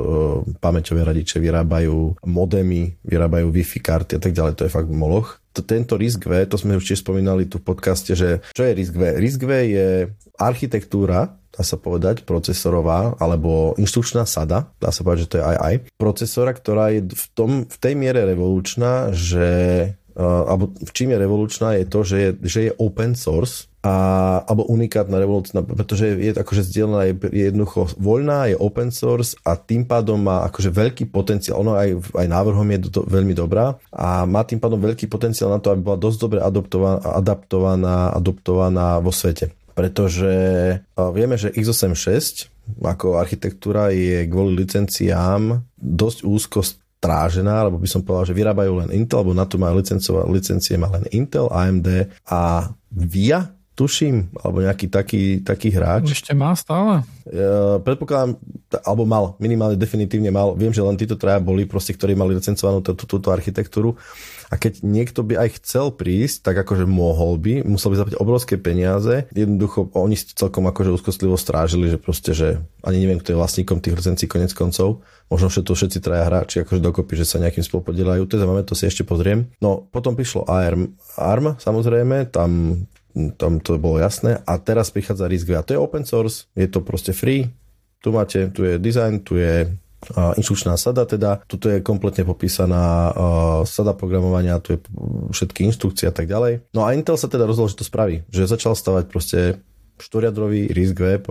pamäťové radiče, vyrábajú modemy, vyrábajú Wi-Fi karty a tak ďalej, to je fakt moloch. Tento RISC-V, to sme už tiež spomínali tu v podcaste, že čo je RISC-V? RISC-V je architektúra, dá sa povedať, procesorová alebo inštrukčná sada, dá sa povedať, že to je aj aj, procesora, ktorá je v, tom, v tej miere revolučná, že alebo v čím je revolučná je to, že je, že je open source a, alebo unikátna revolúcia, pretože je akože zdieľaná, je, je jednoducho voľná, je open source a tým pádom má akože veľký potenciál, ono aj, aj návrhom je do, veľmi dobrá a má tým pádom veľký potenciál na to, aby bola dosť dobre adaptovaná, adaptovaná, adoptovaná vo svete. Pretože uh, vieme, že x86 ako architektúra je kvôli licenciám dosť úzko strážená, alebo by som povedal, že vyrábajú len Intel, alebo na to má licencie má len Intel, AMD a VIA, tuším, alebo nejaký taký, taký hráč. Ešte má stále? Ja, predpokladám, alebo mal, minimálne definitívne mal. Viem, že len títo traja boli proste, ktorí mali licencovanú túto, túto architektúru a keď niekto by aj chcel prísť, tak akože mohol by, musel by zaplatiť obrovské peniaze. Jednoducho oni celkom akože úzkostlivo strážili, že proste, že ani neviem, kto je vlastníkom tých licencií konec koncov. Možno všetko všetci traja hráči akože dokopy, že sa nejakým spolupodielajú. To je zaujímavé, to si ešte pozriem. No, potom prišlo ARM, ARM samozrejme, tam tam to bolo jasné. A teraz prichádza RISC-V a to je open source, je to proste free, tu máte, tu je design, tu je inštrukčná sada teda. Tuto je kompletne popísaná sada programovania, tu je všetky inštrukcie a tak ďalej. No a Intel sa teda rozhodol, že to spraví. Že začal stavať proste štvoriadrový RISC-V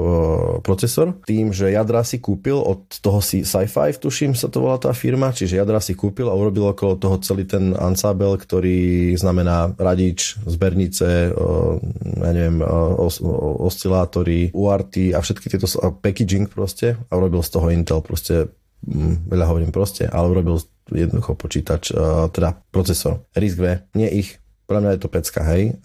procesor. Tým, že jadra si kúpil od toho si Sci-Fi, tuším sa to volá tá firma, čiže jadra si kúpil a urobil okolo toho celý ten ensemble, ktorý znamená radič, zbernice, ja neviem, oscilátory, UART a všetky tieto packaging proste. A urobil z toho Intel proste Mm, veľa hovorím proste, ale urobil jednoducho počítač, teda procesor. RISC-V, nie ich, pre mňa je to pecka, hej.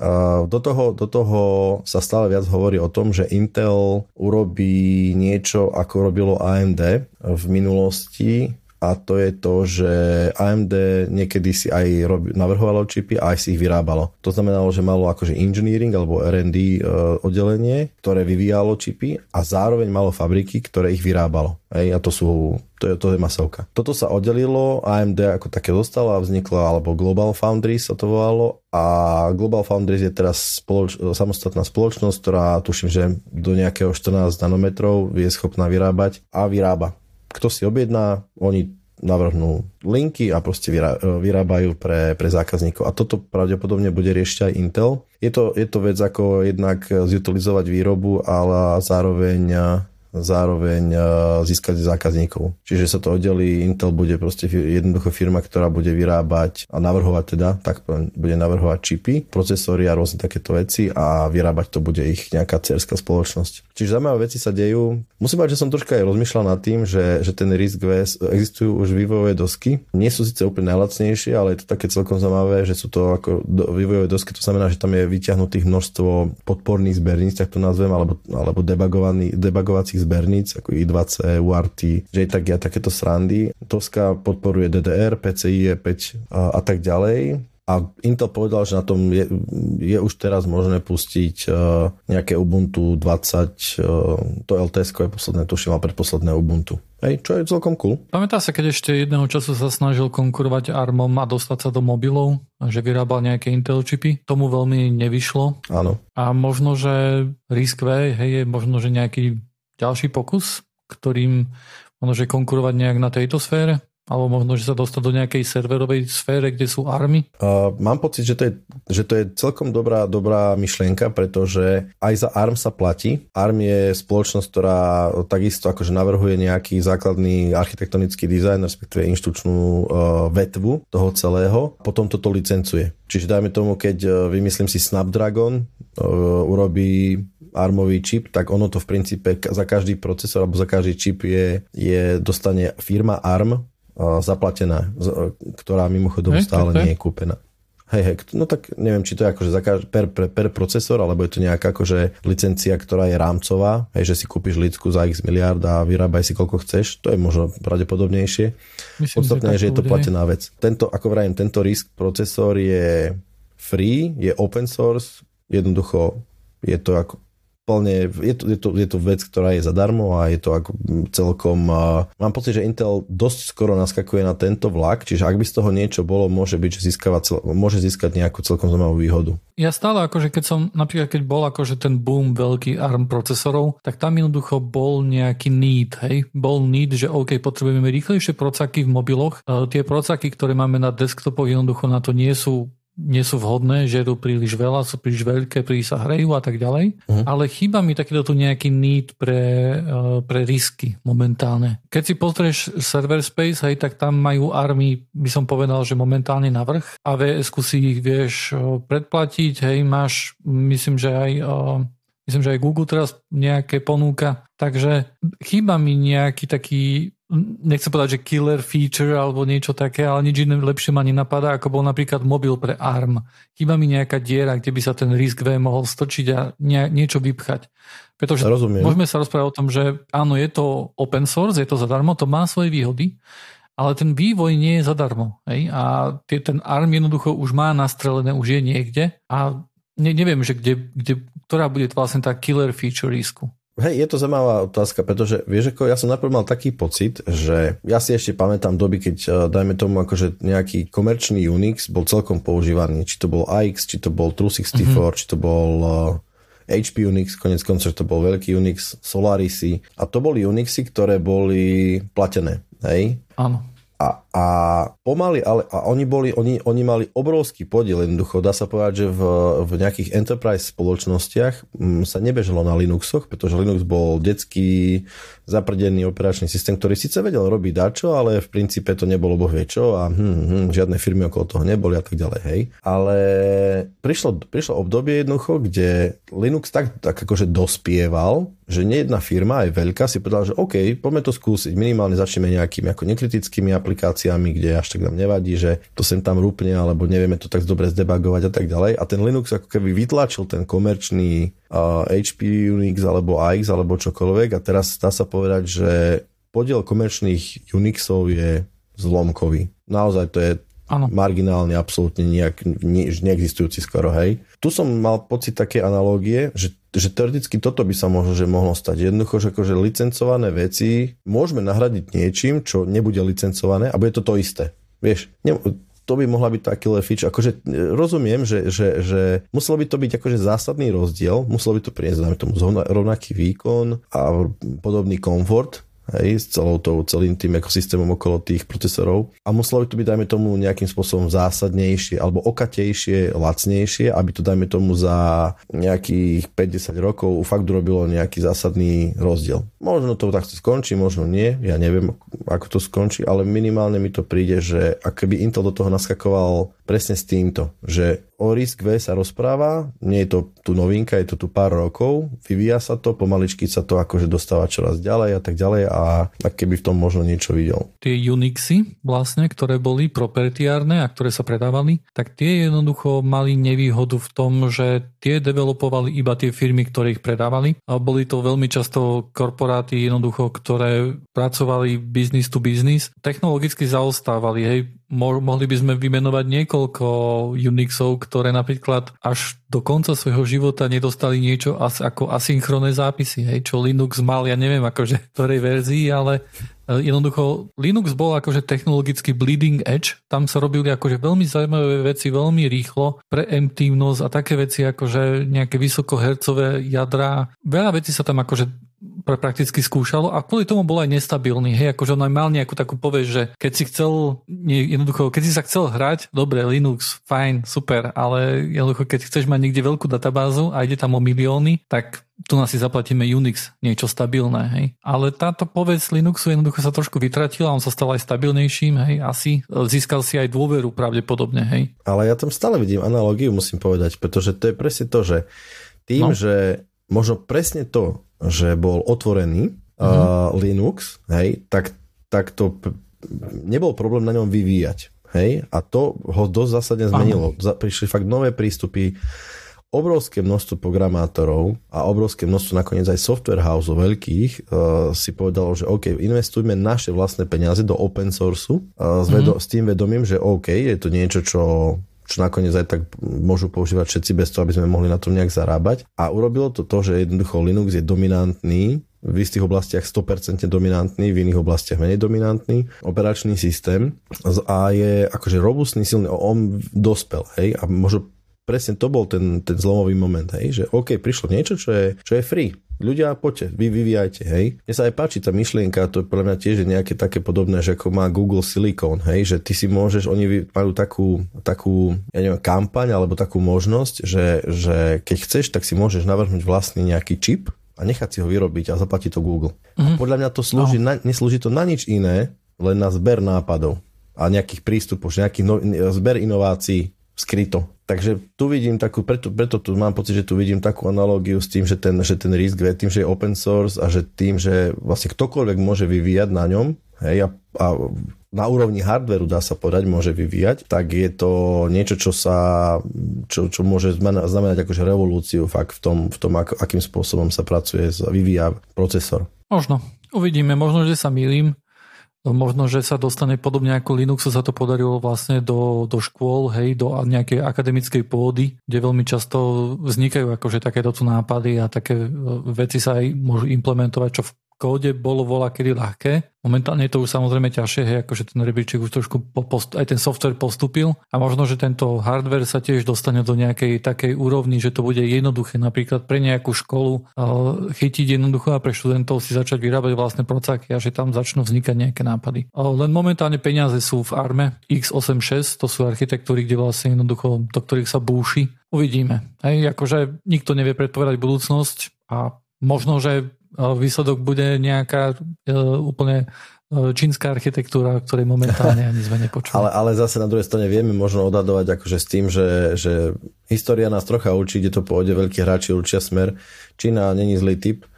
Do, toho, do toho sa stále viac hovorí o tom, že Intel urobí niečo, ako robilo AMD v minulosti, a to je to, že AMD niekedy si aj rob, navrhovalo čipy a aj si ich vyrábalo. To znamenalo, že malo akože engineering alebo R&D e, oddelenie, ktoré vyvíjalo čipy a zároveň malo fabriky, ktoré ich vyrábalo. Hej, a to sú, to je, to je masovka. Toto sa oddelilo, AMD ako také zostalo a vznikla, alebo Global Foundries sa to volalo a Global Foundries je teraz spoloč, samostatná spoločnosť, ktorá tuším, že do nejakého 14 nanometrov je schopná vyrábať a vyrába kto si objedná, oni navrhnú linky a proste vyrábajú pre, pre zákazníkov. A toto pravdepodobne bude riešiť aj Intel. Je to, je to vec ako jednak zutilizovať výrobu, ale zároveň zároveň e, získať zákazníkov. Čiže sa to oddelí, Intel bude proste jednoducho firma, ktorá bude vyrábať a navrhovať teda, tak bude navrhovať čipy, procesory a rôzne takéto veci a vyrábať to bude ich nejaká cerská spoločnosť. Čiže zaujímavé veci sa dejú. Musím povedať, že som troška aj rozmýšľal nad tým, že, že ten risk VS existujú už vývojové dosky. Nie sú síce úplne najlacnejšie, ale je to také celkom zaujímavé, že sú to ako do, vývojové dosky, to znamená, že tam je vyťahnutých množstvo podporných zberníc, tak to nazvem, alebo, alebo debagovacích zberníc, ako i2C, UART, JTAG a takéto srandy. Toska podporuje DDR, PCI 5 a, a tak ďalej. A Intel povedal, že na tom je, je už teraz možné pustiť uh, nejaké Ubuntu 20, uh, to LTS je posledné, tuším, a predposledné Ubuntu. Hej, čo je celkom cool. Pamätá sa, keď ešte jedného času sa snažil konkurovať ARMom a dostať sa do mobilov, že vyrábal nejaké Intel čipy. Tomu veľmi nevyšlo. Áno. A možno, že RISC-V, hej, je možno, že nejaký ďalší pokus, ktorým možno, že konkurovať nejak na tejto sfére? Alebo možno, že sa dostať do nejakej serverovej sfére, kde sú army? Uh, mám pocit, že to, je, že to je celkom dobrá, dobrá myšlienka, pretože aj za ARM sa platí. ARM je spoločnosť, ktorá takisto akože navrhuje nejaký základný architektonický dizajn, respektíve inštručnú uh, vetvu toho celého, potom toto licencuje. Čiže dajme tomu, keď uh, vymyslím si Snapdragon, uh, urobí armový čip, tak ono to v princípe za každý procesor alebo za každý čip je, je dostane firma ARM zaplatená, ktorá mimochodom hej, stále nie je kúpená. Hej, hej, no tak neviem, či to je akože za kaž- per, per, per procesor, alebo je to nejaká akože licencia, ktorá je rámcová, hej, že si kúpiš lícku za x miliard a vyrábaj si koľko chceš, to je možno pravdepodobnejšie. Podstatné je, že je to platená vec. Tento, ako vravím, tento RISC procesor je free, je open source, jednoducho je to ako plne, je to, je, to, je to vec, ktorá je zadarmo a je to ako celkom, uh, mám pocit, že Intel dosť skoro naskakuje na tento vlak, čiže ak by z toho niečo bolo, môže byť, že získava, cel, môže získať nejakú celkom zaujímavú výhodu. Ja stále akože keď som, napríklad keď bol akože ten boom veľký ARM procesorov, tak tam jednoducho bol nejaký need, hej, bol need, že OK, potrebujeme rýchlejšie procaky v mobiloch, uh, tie procaky, ktoré máme na desktopoch jednoducho na to nie sú nie sú vhodné, žerú príliš veľa, sú príliš veľké, príliš sa hrejú a tak ďalej. Uh-huh. Ale chýba mi takýto tu nejaký need pre, uh, pre risky momentálne. Keď si pozrieš server space, hej, tak tam majú army, by som povedal, že momentálne na vrch. A VS si ich vieš uh, predplatiť, hej, máš, myslím, že aj uh, myslím, že aj Google teraz nejaké ponúka. Takže chýba mi nejaký taký nechcem povedať, že killer feature alebo niečo také, ale nič iné lepšie ma nenapadá, ako bol napríklad mobil pre ARM. Chýba mi nejaká diera, kde by sa ten risk V mohol stočiť a nie, niečo vypchať. Pretože Rozumiem. môžeme sa rozprávať o tom, že áno, je to open source, je to zadarmo, to má svoje výhody, ale ten vývoj nie je zadarmo. Hej? A ten ARM jednoducho už má nastrelené, už je niekde a ne, neviem, že kde, kde, ktorá bude vlastne tá killer feature risku. Hej, je to zaujímavá otázka, pretože vieš, ako ja som najprv mal taký pocit, že ja si ešte pamätám doby, keď uh, dajme tomu akože nejaký komerčný Unix bol celkom používaný, či to bol AX, či to bol True64, mm-hmm. či to bol uh, eh, HP Unix, konec koncov, to bol veľký Unix, Solarisy a to boli Unixy, ktoré boli platené, hej? Áno. A, a pomaly, ale a oni, boli, oni, oni mali obrovský podiel, jednoducho dá sa povedať, že v, v nejakých enterprise spoločnostiach m, mm, sa nebežalo na Linuxoch, pretože Linux bol detský zaprdený operačný systém, ktorý síce vedel robiť dačo, ale v princípe to nebolo boh vie čo a hm, hm, žiadne firmy okolo toho neboli a tak ďalej, hej. Ale prišlo, prišlo obdobie jednoducho, kde Linux tak, tak akože dospieval, že nie jedna firma, aj veľká, si povedala, že OK, poďme to skúsiť, minimálne začneme nejakými ako nekritickými aplikáciami funkciami, kde až tak nám nevadí, že to sem tam rúpne, alebo nevieme to tak dobre zdebagovať a tak ďalej. A ten Linux ako keby vytlačil ten komerčný uh, HP Unix alebo AX alebo čokoľvek a teraz dá sa povedať, že podiel komerčných Unixov je zlomkový. Naozaj to je Ano. marginálne, absolútne nejak, ne, neexistujúci skoro, hej. Tu som mal pocit také analógie, že, že teoreticky toto by sa možno, že mohlo stať. Jednoducho, že akože licencované veci môžeme nahradiť niečím, čo nebude licencované a bude to to isté. Vieš, ne, to by mohla byť killer feature. Akože e, rozumiem, že, že, že muselo by to byť akože zásadný rozdiel, muselo by to priniesť, tomu, rovnaký výkon a podobný komfort, hej, s celou tou, celým tým ekosystémom okolo tých procesorov a muselo by to byť, dajme tomu, nejakým spôsobom zásadnejšie alebo okatejšie, lacnejšie, aby to, dajme tomu, za nejakých 50 rokov fakt urobilo nejaký zásadný rozdiel. Možno to takto skončí, možno nie, ja neviem, ako to skončí, ale minimálne mi to príde, že ak by Intel do toho naskakoval presne s týmto, že o Risk V sa rozpráva, nie je to tu novinka, je to tu pár rokov, vyvíja sa to, pomaličky sa to akože dostáva čoraz ďalej a tak ďalej a tak keby v tom možno niečo videl. Tie Unixy vlastne, ktoré boli proprietárne a ktoré sa predávali, tak tie jednoducho mali nevýhodu v tom, že tie developovali iba tie firmy, ktoré ich predávali. A boli to veľmi často korporáty jednoducho, ktoré pracovali business to business, technologicky zaostávali, hej, mohli by sme vymenovať niekoľko Unixov, ktoré napríklad až do konca svojho života nedostali niečo as, ako asynchronné zápisy, hej, čo Linux mal, ja neviem akože v ktorej verzii, ale jednoducho Linux bol akože technologicky bleeding edge, tam sa robili akože veľmi zaujímavé veci veľmi rýchlo, preemptívnosť a také veci akože nejaké vysokohercové jadra. Veľa vecí sa tam akože prakticky skúšalo a kvôli tomu bol aj nestabilný. Hej, akože on aj mal nejakú takú povesť, že keď si chcel, nie, jednoducho, keď si sa chcel hrať, dobre, Linux, fajn, super, ale jednoducho, keď chceš mať niekde veľkú databázu a ide tam o milióny, tak tu nás si zaplatíme Unix, niečo stabilné, hej. Ale táto povesť Linuxu jednoducho sa trošku vytratila, on sa stal aj stabilnejším, hej, asi. Získal si aj dôveru pravdepodobne, hej. Ale ja tam stále vidím analogiu, musím povedať, pretože to je presne to, že tým, no. že možno presne to, že bol otvorený mm-hmm. uh, Linux, hej, tak, tak to p- nebol problém na ňom vyvíjať. Hej, a to ho dosť zásadne zmenilo. Za, prišli fakt nové prístupy, obrovské množstvo programátorov a obrovské množstvo nakoniec aj software house veľkých uh, si povedalo, že OK, investujme naše vlastné peniaze do open sourceu uh, s, vedo- mm-hmm. s tým vedomím, že OK, je to niečo, čo čo nakoniec aj tak môžu používať všetci bez toho, aby sme mohli na tom nejak zarábať. A urobilo to to, že jednoducho Linux je dominantný v istých oblastiach 100% dominantný, v iných oblastiach menej dominantný operačný systém a je akože robustný, silný, on dospel, hej, a možno presne to bol ten, ten zlomový moment, hej, že OK, prišlo niečo, čo je, čo je free, ľudia, poďte, vy vyvíjajte, hej. Mne sa aj páči tá myšlienka, to je podľa mňa tiež nejaké také podobné, že ako má Google Silicon, hej, že ty si môžeš, oni majú takú, takú, ja neviem, kampaň alebo takú možnosť, že, že keď chceš, tak si môžeš navrhnúť vlastný nejaký čip a nechať si ho vyrobiť a zaplatiť to Google. Mm-hmm. A mhm. podľa mňa to slúži, no. na, neslúži to na nič iné, len na zber nápadov a nejakých prístupov, nejaký no, zber inovácií skryto. Takže tu vidím takú, preto, preto tu mám pocit, že tu vidím takú analógiu s tým, že ten, že ten risk tým, že je open source a že tým, že vlastne ktokoľvek môže vyvíjať na ňom, hej, a, a na úrovni hardveru dá sa povedať, môže vyvíjať, tak je to niečo, čo sa, čo, čo môže znamenať akože revolúciu fakt v tom, v tom ako, akým spôsobom sa pracuje, vyvíja procesor. Možno. Uvidíme, možno, že sa milím. Možno, že sa dostane podobne ako Linuxu sa to podarilo vlastne do, do škôl, hej, do nejakej akademickej pôdy, kde veľmi často vznikajú akože takéto nápady a také e, veci sa aj môžu implementovať, čo v kóde bolo voľa kedy ľahké. Momentálne je to už samozrejme ťažšie, hej, akože ten rebríček už trošku post, aj ten software postupil a možno, že tento hardware sa tiež dostane do nejakej takej úrovni, že to bude jednoduché napríklad pre nejakú školu chytiť jednoducho a pre študentov si začať vyrábať vlastné procáky a že tam začnú vznikať nejaké nápady. Len momentálne peniaze sú v ARME x86, to sú architektúry, kde vlastne jednoducho, do ktorých sa búši. Uvidíme. Hej, akože nikto nevie predpovedať budúcnosť a možno, že výsledok bude nejaká e, úplne e, čínska architektúra, o ktorej momentálne ani sme nepočuli. ale, ale zase na druhej strane vieme možno odhadovať akože s tým, že, že história nás trocha učí, kde to pôjde, veľkí hráči určia smer. Čína není zlý typ.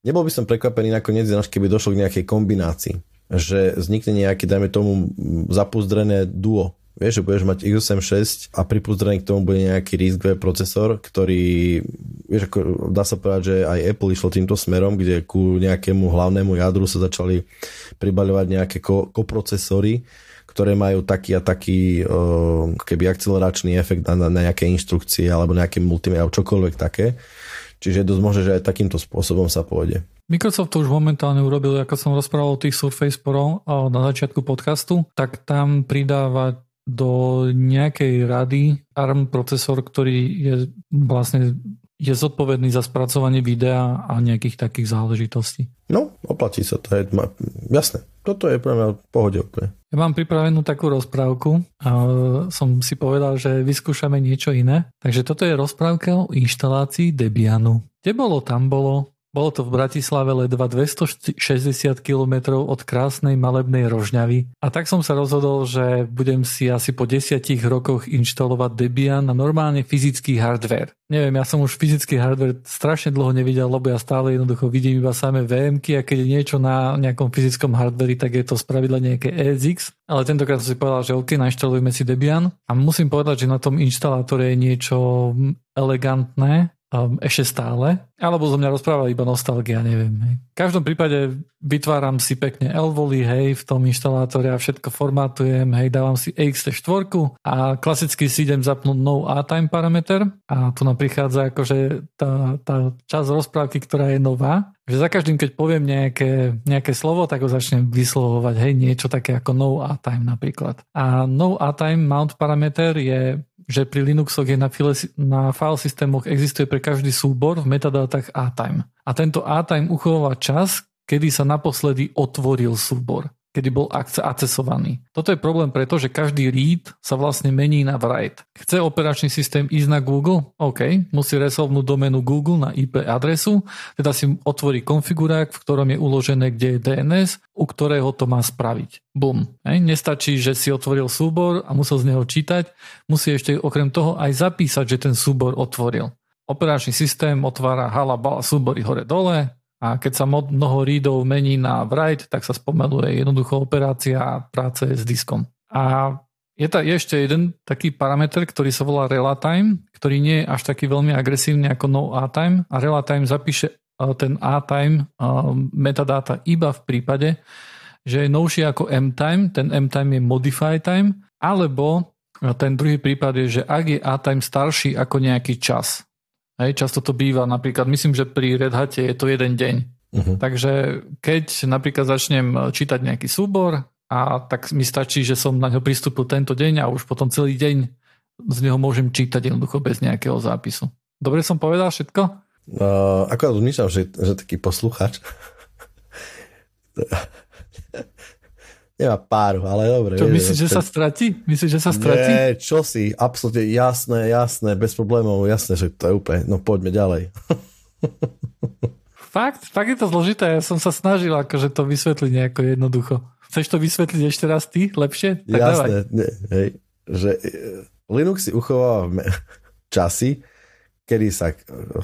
Nebol by som prekvapený nakoniec, keby došlo k nejakej kombinácii. že vznikne nejaký, dajme tomu, zapuzdrené duo. Vieš, že budeš mať x86 a pripúzdrený k tomu bude nejaký RISC-V procesor, ktorý, vieš, ako dá sa povedať, že aj Apple išlo týmto smerom, kde ku nejakému hlavnému jadru sa začali pribaľovať nejaké ko- koprocesory, ktoré majú taký a taký uh, keby akceleračný efekt na, na nejaké inštrukcie alebo nejaké multimedia alebo čokoľvek také. Čiže dosť možné, že aj takýmto spôsobom sa pôjde. Microsoft to už momentálne urobil, ako som rozprával o tých Surface Pro na začiatku podcastu, tak tam pridáva do nejakej rady ARM procesor, ktorý je vlastne je zodpovedný za spracovanie videa a nejakých takých záležitostí. No, oplatí sa to. Je, jasné, toto je pre mňa pohode úplne. Ja mám pripravenú takú rozprávku a som si povedal, že vyskúšame niečo iné. Takže toto je rozprávka o inštalácii Debianu. Kde bolo, tam bolo. Bolo to v Bratislave ledva 260 km od krásnej malebnej Rožňavy a tak som sa rozhodol, že budem si asi po desiatich rokoch inštalovať Debian na normálne fyzický hardware. Neviem, ja som už fyzický hardware strašne dlho nevidel, lebo ja stále jednoducho vidím iba samé VMky a keď je niečo na nejakom fyzickom hardveri, tak je to spravidla nejaké ESX. Ale tentokrát som si povedal, že OK, nainštalujeme si Debian a musím povedať, že na tom inštalátore je niečo elegantné um, ešte stále, alebo zo mňa rozpráva iba nostalgia, neviem. Hej. V každom prípade vytváram si pekne Elvoly, hej, v tom inštalátore a všetko formátujem, hej, dávam si EXT4 a klasicky si idem zapnúť no A time parameter a tu nám prichádza akože tá, tá časť rozprávky, ktorá je nová, že za každým, keď poviem nejaké, nejaké slovo, tak ho začnem vyslovovať, hej, niečo také ako no A time napríklad. A no A time mount parameter je že pri Linuxoch je na, file, na file systémoch existuje pre každý súbor v metadátach A-time. A tento A-time uchováva čas, kedy sa naposledy otvoril súbor kedy bol accesovaný. Toto je problém preto, že každý read sa vlastne mení na write. Chce operačný systém ísť na Google? OK, musí resolvnúť doménu Google na IP adresu, teda si otvorí konfigurák, v ktorom je uložené, kde je DNS, u ktorého to má spraviť. Bum. Nestačí, že si otvoril súbor a musel z neho čítať, musí ešte okrem toho aj zapísať, že ten súbor otvoril. Operačný systém otvára halabala súbory hore-dole, a keď sa mnoho readov mení na write, tak sa spomeluje jednoducho operácia práce s diskom. A je, ta, je ešte jeden taký parameter, ktorý sa volá relatime, ktorý nie je až taký veľmi agresívny ako no a time a relatime zapíše e, ten a-time e, metadata iba v prípade, že je novší ako m-time, ten m-time je modify time, alebo ten druhý prípad je, že ak je a-time starší ako nejaký čas, Hej, často to býva napríklad, myslím, že pri Red Hate je to jeden deň. Uh-huh. Takže keď napríklad začnem čítať nejaký súbor a tak mi stačí, že som na ňo pristúpil tento deň a už potom celý deň z neho môžem čítať jednoducho bez nejakého zápisu. Dobre som povedal všetko? Uh, akorát zmýšľam, že, že taký posluchač Nemá páru, ale dobre. Čo, myslíš, že sa stratí? Myslíš, že sa stratí? Nie, čo si, absolútne jasné, jasné, bez problémov, jasné, že to je úplne, no poďme ďalej. fakt, fakt je to zložité, ja som sa snažil akože to vysvetliť nejako jednoducho. Chceš to vysvetliť ešte raz ty, lepšie? Tak jasné, nie, hej, že e, Linux si uchováva časy, kedy sa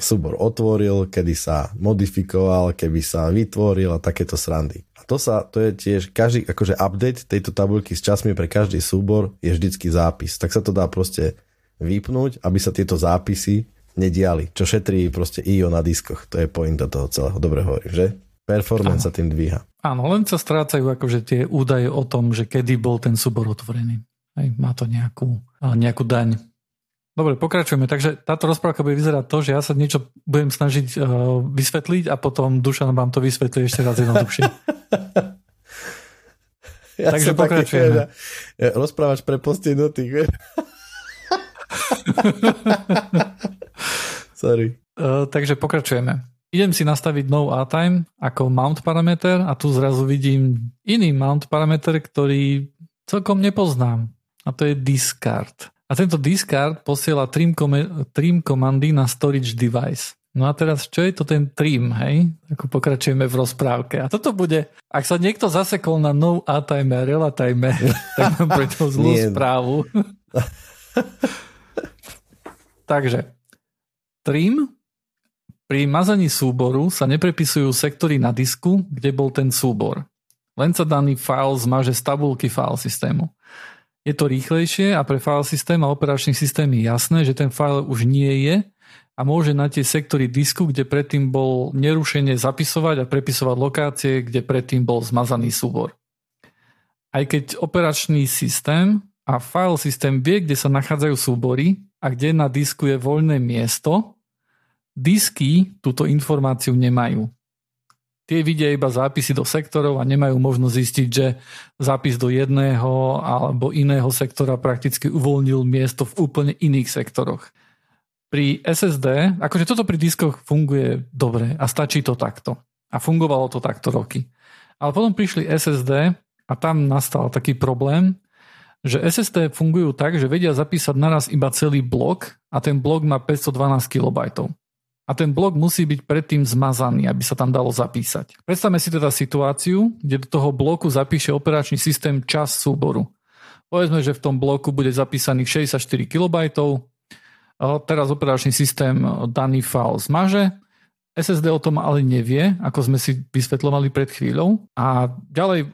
súbor otvoril, kedy sa modifikoval, keby sa vytvoril a takéto srandy. A to sa, to je tiež, každý, akože update tejto tabulky s časmi pre každý súbor je vždycky zápis. Tak sa to dá proste vypnúť, aby sa tieto zápisy nediali, čo šetrí proste IO na diskoch. To je point do toho celého. Dobre hovoríš, že? Performance sa tým dvíha. Áno, len sa strácajú akože tie údaje o tom, že kedy bol ten súbor otvorený. Hej, má to nejakú, nejakú daň. Dobre, pokračujeme. Takže táto rozprávka bude vyzerať to, že ja sa niečo budem snažiť uh, vysvetliť a potom Dušan vám to vysvetlí ešte raz jednoduchšie. ja Takže pokračujeme. Taký, ja, rozprávač pre postihnutých. Sorry. Uh, takže pokračujeme. Idem si nastaviť no A-time ako mount parameter a tu zrazu vidím iný mount parameter, ktorý celkom nepoznám. A to je discard. A tento discard posiela trim, kom- trim komandy na storage device. No a teraz, čo je to ten trim, hej? Ako pokračujeme v rozprávke. A toto bude, ak sa niekto zasekol na no a time a relatime, tak mám pre to zlú Nie. správu. Takže, trim pri mazaní súboru sa neprepisujú sektory na disku, kde bol ten súbor. len sa daný file zmaže z tabulky file systému. Je to rýchlejšie a pre file systém a operačný systém je jasné, že ten file už nie je a môže na tie sektory disku, kde predtým bol nerušene zapisovať a prepisovať lokácie, kde predtým bol zmazaný súbor. Aj keď operačný systém a file systém vie, kde sa nachádzajú súbory a kde na disku je voľné miesto, disky túto informáciu nemajú. Tie vidia iba zápisy do sektorov a nemajú možnosť zistiť, že zápis do jedného alebo iného sektora prakticky uvoľnil miesto v úplne iných sektoroch. Pri SSD, akože toto pri diskoch funguje dobre a stačí to takto. A fungovalo to takto roky. Ale potom prišli SSD a tam nastal taký problém, že SSD fungujú tak, že vedia zapísať naraz iba celý blok a ten blok má 512 KB a ten blok musí byť predtým zmazaný, aby sa tam dalo zapísať. Predstavme si teda situáciu, kde do toho bloku zapíše operačný systém čas súboru. Povedzme, že v tom bloku bude zapísaných 64 KB, teraz operačný systém daný file zmaže, SSD o tom ale nevie, ako sme si vysvetľovali pred chvíľou a ďalej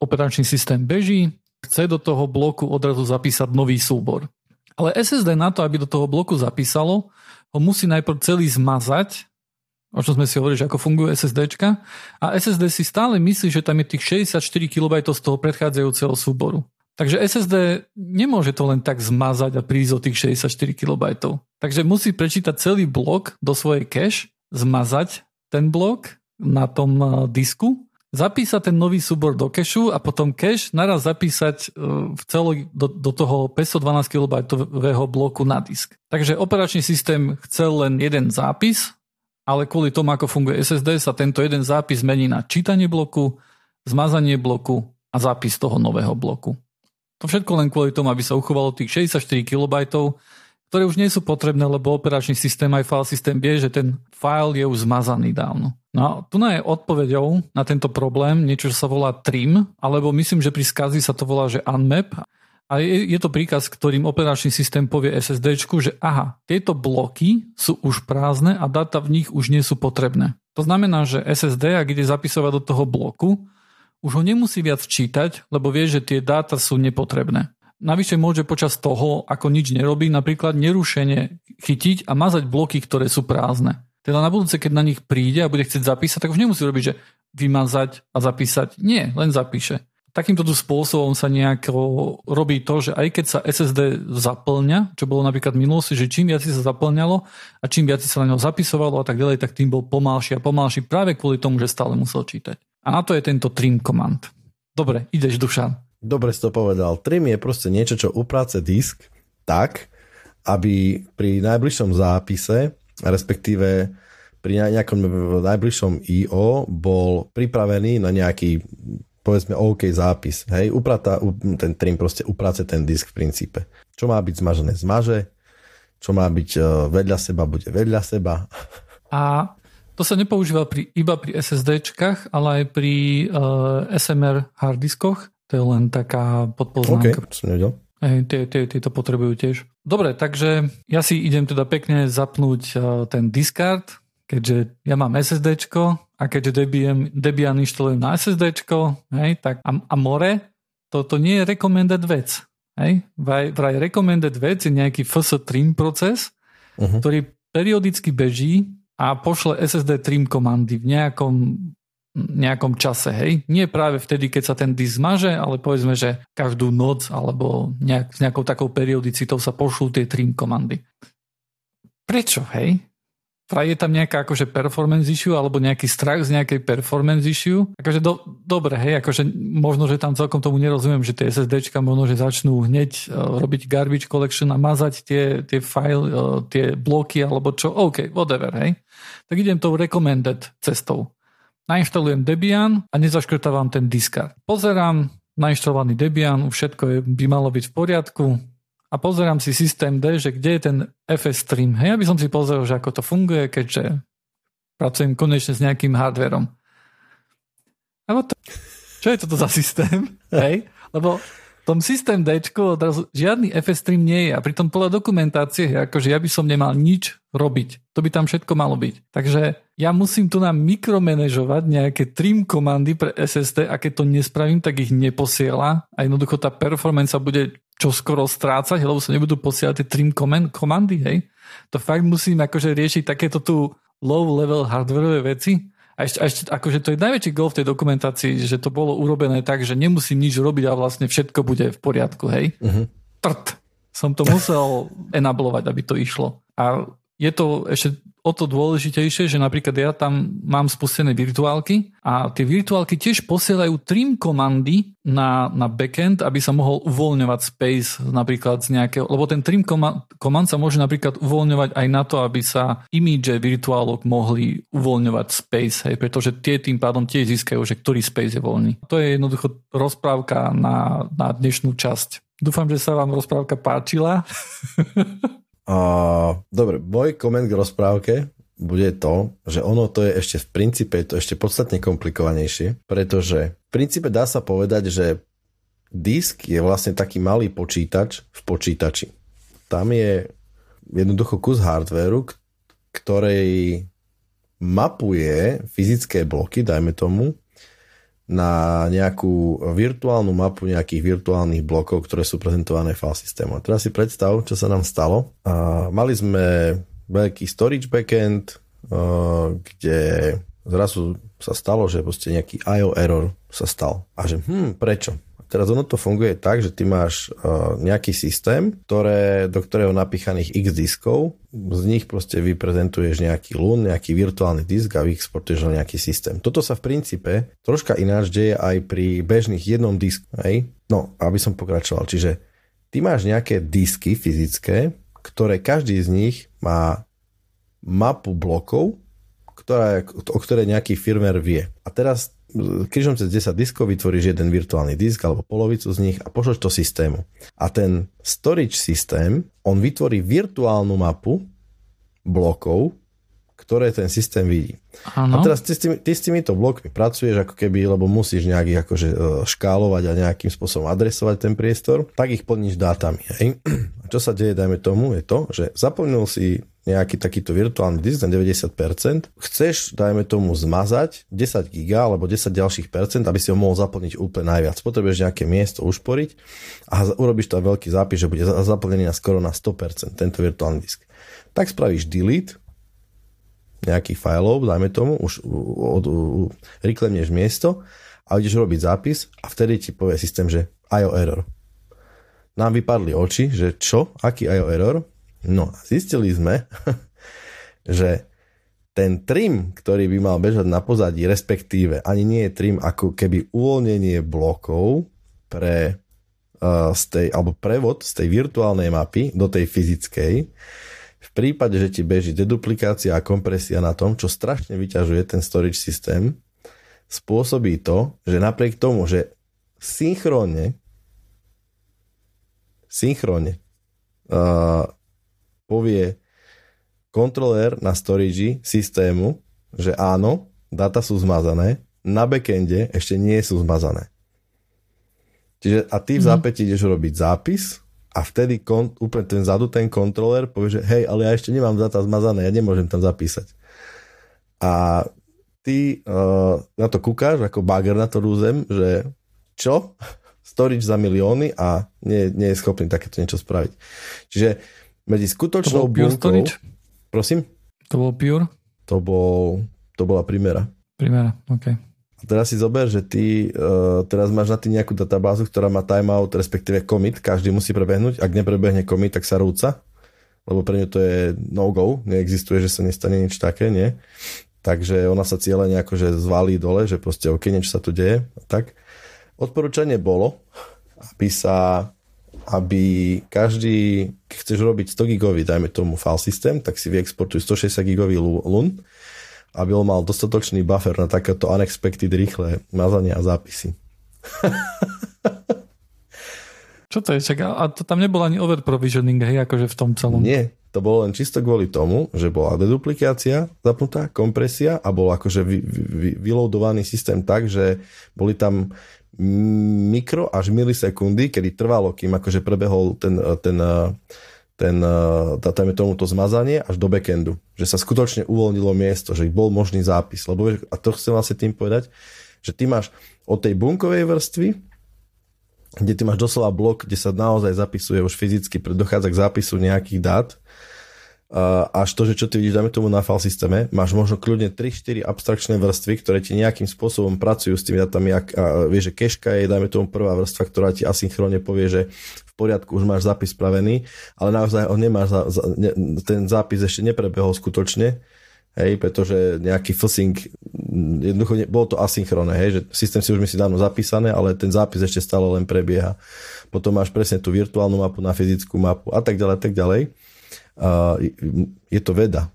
operačný systém beží, chce do toho bloku odrazu zapísať nový súbor. Ale SSD na to, aby do toho bloku zapísalo, ho musí najprv celý zmazať, o čom sme si hovorili, že ako fungujú SSDčka, a SSD si stále myslí, že tam je tých 64 KB z toho predchádzajúceho súboru. Takže SSD nemôže to len tak zmazať a prísť o tých 64 KB. Takže musí prečítať celý blok do svojej cache, zmazať ten blok na tom eh, disku zapísať ten nový súbor do kešu a potom cache naraz zapísať e, v celo, do, do toho 512 KB bloku na disk. Takže operačný systém chcel len jeden zápis, ale kvôli tomu, ako funguje SSD, sa tento jeden zápis mení na čítanie bloku, zmazanie bloku a zápis toho nového bloku. To všetko len kvôli tomu, aby sa uchovalo tých 64 KB, ktoré už nie sú potrebné, lebo operačný systém aj file systém vie, že ten file je už zmazaný dávno. No tu je odpovedou na tento problém niečo, čo sa volá trim, alebo myslím, že pri skazi sa to volá, že unmap. A je, je to príkaz, ktorým operačný systém povie SSD, že aha, tieto bloky sú už prázdne a dáta v nich už nie sú potrebné. To znamená, že SSD, ak ide zapisovať do toho bloku, už ho nemusí viac čítať, lebo vie, že tie dáta sú nepotrebné. Navyše môže počas toho, ako nič nerobí, napríklad nerušene chytiť a mazať bloky, ktoré sú prázdne. Teda na budúce, keď na nich príde a bude chcieť zapísať, tak už nemusí robiť, že vymazať a zapísať. Nie, len zapíše. Takýmto spôsobom sa nejako robí to, že aj keď sa SSD zaplňa, čo bolo napríklad v minulosti, že čím viac sa zaplňalo a čím viac sa na ňo zapisovalo a tak ďalej, tak tým bol pomalší a pomalší práve kvôli tomu, že stále musel čítať. A na to je tento trim command. Dobre, ideš Dušan. Dobre si to povedal. Trim je proste niečo, čo upráce disk tak, aby pri najbližšom zápise, respektíve pri nejakom najbližšom IO bol pripravený na nejaký povedzme OK zápis. Hej, uprata, ten trim proste upráce ten disk v princípe. Čo má byť zmažené, zmaže. Čo má byť e, vedľa seba, bude vedľa seba. A to sa nepoužíva pri, iba pri SSDčkách, ale aj pri uh, e, SMR harddiskoch. To je len taká podpoznámka. Okay, som nevedel. Hej, tie, tie, tie to potrebujú tiež. Dobre, takže ja si idem teda pekne zapnúť uh, ten discard, keďže ja mám SSDčko a keďže Debian, Debian inštalujem na SSDčko, hej, tak a, a more, toto nie je recommended vec. Hej? Vraj, vraj recommended vec je nejaký FS trim proces, uh-huh. ktorý periodicky beží a pošle SSD trim komandy v nejakom nejakom čase, hej. Nie práve vtedy, keď sa ten disk zmaže, ale povedzme, že každú noc alebo nejak, s nejakou takou periodicitou sa pošlú tie trim komandy. Prečo, hej? Vraj je tam nejaká akože performance issue alebo nejaký strach z nejakej performance issue. Akože do, dobre, hej, akože možno, že tam celkom tomu nerozumiem, že tie SSDčka možno, že začnú hneď uh, robiť garbage collection a mazať tie, tie file, uh, tie bloky alebo čo, OK, whatever, hej. Tak idem tou recommended cestou nainštalujem Debian a nezaškrtávam ten discard. Pozerám, nainštalovaný Debian, všetko je, by malo byť v poriadku a pozerám si systém D, že kde je ten FS stream. Hej, aby som si pozrel, že ako to funguje, keďže pracujem konečne s nejakým hardverom. to, čo je toto za systém? Hej? Lebo tom systém D odrazu žiadny FS stream nie je a pritom podľa dokumentácie akože ja by som nemal nič robiť. To by tam všetko malo byť. Takže ja musím tu nám mikromanežovať nejaké trim komandy pre SSD a keď to nespravím, tak ich neposiela a jednoducho tá performance sa bude čo skoro strácať, lebo sa nebudú posielať tie trim komandy, hej. To fakt musím akože riešiť takéto tu low level hardwareové veci a ešte, a ešte akože to je najväčší gol v tej dokumentácii, že to bolo urobené tak, že nemusím nič robiť a vlastne všetko bude v poriadku, hej? Uh-huh. Trt. Som to musel enablovať, aby to išlo. A je to ešte o to dôležitejšie, že napríklad ja tam mám spustené virtuálky a tie virtuálky tiež posielajú trim komandy na, na backend, aby sa mohol uvoľňovať space napríklad z nejakého, lebo ten trim command sa môže napríklad uvoľňovať aj na to, aby sa image virtuálok mohli uvoľňovať space, hej, pretože tie tým pádom tiež získajú, že ktorý space je voľný. To je jednoducho rozprávka na, na dnešnú časť. Dúfam, že sa vám rozprávka páčila. Dobre, môj koment k rozprávke bude to, že ono to je ešte v princípe je to ešte podstatne komplikovanejšie, pretože v princípe dá sa povedať, že disk je vlastne taký malý počítač v počítači. Tam je jednoducho kus hardvéru, ktorej mapuje fyzické bloky, dajme tomu, na nejakú virtuálnu mapu nejakých virtuálnych blokov, ktoré sú prezentované file systému. A teraz si predstav, čo sa nám stalo. A mali sme veľký storage backend, kde zrazu sa stalo, že proste nejaký IO error sa stal. A že hm, prečo? Teraz ono to funguje tak, že ty máš uh, nejaký systém, ktoré, do ktorého napíchaných x diskov, z nich proste vyprezentuješ nejaký LUN, nejaký virtuálny disk a vyexportuješ na nejaký systém. Toto sa v princípe troška ináč deje aj pri bežných jednom disku. Hej? No, aby som pokračoval. Čiže ty máš nejaké disky fyzické, ktoré každý z nich má mapu blokov, ktorá, o ktoré nejaký firmer vie. A teraz krížom cez 10 diskov vytvoríš jeden virtuálny disk alebo polovicu z nich a pošleš to systému. A ten storage systém, on vytvorí virtuálnu mapu blokov, ktoré ten systém vidí. Ano. A teraz ty s, tými, ty s týmito blokmi pracuješ ako keby, lebo musíš nejak ich akože e, škálovať a nejakým spôsobom adresovať ten priestor, tak ich plníš dátami. Hej? A čo sa deje, dajme tomu, je to, že zaplnil si nejaký takýto virtuálny disk na 90%, chceš, dajme tomu, zmazať 10 giga alebo 10 ďalších percent, aby si ho mohol zaplniť úplne najviac. Potrebuješ nejaké miesto ušporiť a urobíš tam veľký zápis, že bude zaplnený na skoro na 100% tento virtuálny disk. Tak spravíš delete nejakých fajlov, dajme tomu, už od, reklemneš miesto a ideš robiť zápis a vtedy ti povie systém, že IO error. Nám vypadli oči, že čo? Aký IO error? No a zistili sme, že ten trim, ktorý by mal bežať na pozadí, respektíve ani nie je trim ako keby uvoľnenie blokov pre uh, z tej, alebo prevod z tej virtuálnej mapy do tej fyzickej, v prípade, že ti beží deduplikácia a kompresia na tom, čo strašne vyťažuje ten storage systém, spôsobí to, že napriek tomu, že synchrónne synchrónne uh, povie kontroler na storage systému, že áno, data sú zmazané, na backende ešte nie sú zmazané. Čiže a ty v mm. zápäti ideš robiť zápis a vtedy kon, úplne ten zadu ten kontroler povie, že hej, ale ja ešte nemám data zmazané, ja nemôžem tam zapísať. A ty uh, na to kúkáš ako bager na to rúzem, že čo? Storage za milióny a nie, nie je schopný takéto niečo spraviť. Čiže medzi skutočnou to bunkou... Prosím? To bol Pure? To, bol, to bola Primera. Primera, OK. A teraz si zober, že ty uh, teraz máš na tým nejakú databázu, ktorá má timeout, respektíve commit, každý musí prebehnúť. Ak neprebehne commit, tak sa rúca, lebo pre ňu to je no-go, neexistuje, že sa nestane nič také, nie? Takže ona sa cieľene akože zvalí dole, že proste OK, niečo sa tu deje. Tak. Odporúčanie bolo, aby sa aby každý, keď chceš robiť 100 gigový, dajme tomu file systém, tak si vyexportuj 160 gigový LUN, aby on mal dostatočný buffer na takéto unexpected rýchle mazanie a zápisy. Čo to je? Čak, a to tam nebol ani over provisioning, hej, akože v tom celom. Nie, to bolo len čisto kvôli tomu, že bola deduplikácia zapnutá, kompresia a bol akože vy, vy, vy, vyloadovaný systém tak, že boli tam mikro až milisekundy, kedy trvalo, kým akože prebehol ten, ten, ten, ten tomu to zmazanie až do backendu. Že sa skutočne uvoľnilo miesto, že bol možný zápis. Lebo, a to chcem vlastne tým povedať, že ty máš od tej bunkovej vrstvy, kde ty máš doslova blok, kde sa naozaj zapisuje už fyzicky, dochádza k zápisu nejakých dát, až to, že čo ty vidíš, dáme tomu na file systéme, máš možno kľudne 3-4 abstrakčné vrstvy, ktoré ti nejakým spôsobom pracujú s tými datami, ak, a vieš, že keška je, dáme tomu prvá vrstva, ktorá ti asynchronne povie, že v poriadku, už máš zápis spravený, ale naozaj on nemá, za, za, ne, ten zápis ešte neprebehol skutočne, hej, pretože nejaký fussing, jednoducho ne, bolo to asynchronné, hej, že systém si už myslí dávno zapísané, ale ten zápis ešte stále len prebieha. Potom máš presne tú virtuálnu mapu na fyzickú mapu a tak ďalej, a tak ďalej je to veda.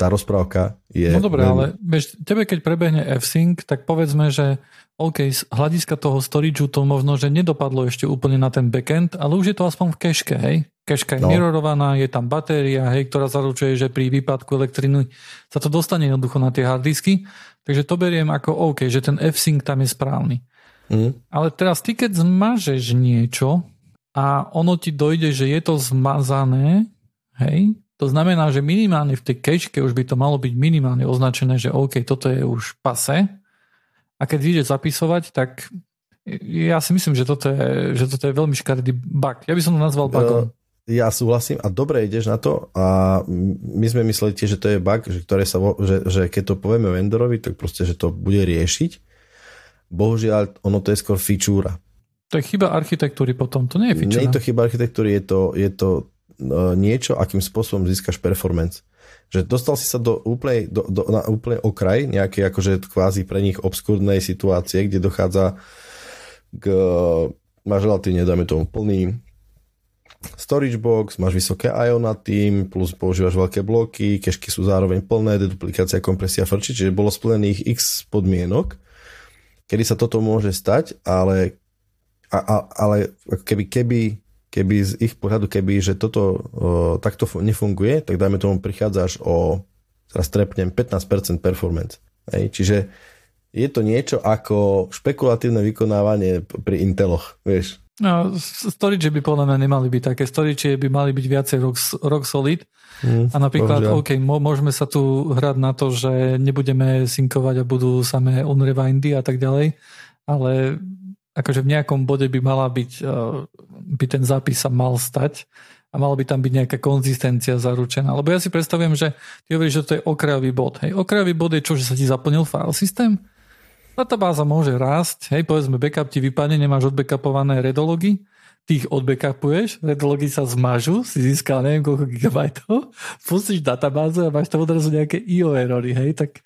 Tá rozprávka je... No dobré, ale bež, tebe keď prebehne F-Sync, tak povedzme, že OK, z hľadiska toho storageu to možno, že nedopadlo ešte úplne na ten backend, ale už je to aspoň v keške, hej? Keška je no. mirrorovaná, je tam batéria, hej, ktorá zaručuje, že pri výpadku elektriny sa to dostane jednoducho na tie harddisky. Takže to beriem ako OK, že ten F-Sync tam je správny. Mm. Ale teraz ty, keď zmažeš niečo a ono ti dojde, že je to zmazané, Hej? To znamená, že minimálne v tej kečke už by to malo byť minimálne označené, že OK, toto je už pase. A keď ide zapisovať, tak ja si myslím, že toto je, že toto je veľmi škaredý bug. Ja by som to nazval bugom. Ja súhlasím a dobre ideš na to a my sme mysleli tiež, že to je bug, že, ktoré sa, že, že keď to povieme vendorovi, tak proste, že to bude riešiť. Bohužiaľ, ono to je skôr feature. To je chyba architektúry potom, to nie je feature. Nie je to chyba architektúry, je to, je to niečo, akým spôsobom získaš performance. Že dostal si sa do úplnej, do, do, na úplne okraj nejakej akože kvázi pre nich obskúrnej situácie, kde dochádza k máš relatívne, dajme tomu, plný storage box, máš vysoké IO na tým, plus používaš veľké bloky, kešky sú zároveň plné, deduplikácia, kompresia, frči, čiže bolo splnených x podmienok, kedy sa toto môže stať, ale, a, a, ale keby, keby keby z ich pohľadu, keby, že toto o, takto nefunguje, tak dajme tomu prichádzaš o, teraz trepnem, 15% performance. Hej? Čiže je to niečo ako špekulatívne vykonávanie pri Inteloch, vieš. No, storage by podľa mňa nemali byť také. Storage by mali byť viacej rock, rock solid. Mm, a napríklad, bohužiaľ. OK, môžeme sa tu hrať na to, že nebudeme synkovať a budú samé unrewindy a tak ďalej, ale akože v nejakom bode by mala byť, eh, by ten zápis sa mal stať a mala by tam byť nejaká konzistencia zaručená. Lebo ja si predstavujem, že ty hovoríš, že to je okrajový bod. Hej, okrajový bod je čo, že sa ti zaplnil file systém? Databáza môže rásť, hej, povedzme backup ti vypadne, nemáš odbackupované redology, ty ich odbackupuješ, redology sa zmažu, si získal neviem koľko gigabajtov, pustíš databázu a máš tam odrazu nejaké IO erory, hej, tak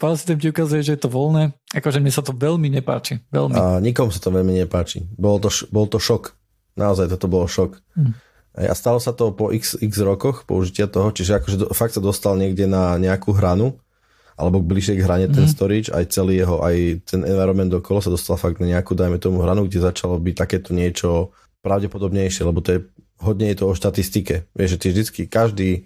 File systém ti ukazuje, že je to voľné. Akože mne sa to veľmi nepáči. Veľmi. A nikomu sa to veľmi nepáči. Bol to, bol to šok. Naozaj toto bolo šok. Hm. A stalo sa to po x, x rokoch použitia toho, čiže akože do, fakt sa dostal niekde na nejakú hranu, alebo bližšie k hrane ten hm. storage, aj celý jeho, aj ten environment okolo sa dostal fakt na nejakú, dajme tomu hranu, kde začalo byť takéto niečo pravdepodobnejšie, lebo to je hodne je to o štatistike. Vieš, že ty vždycky, každý,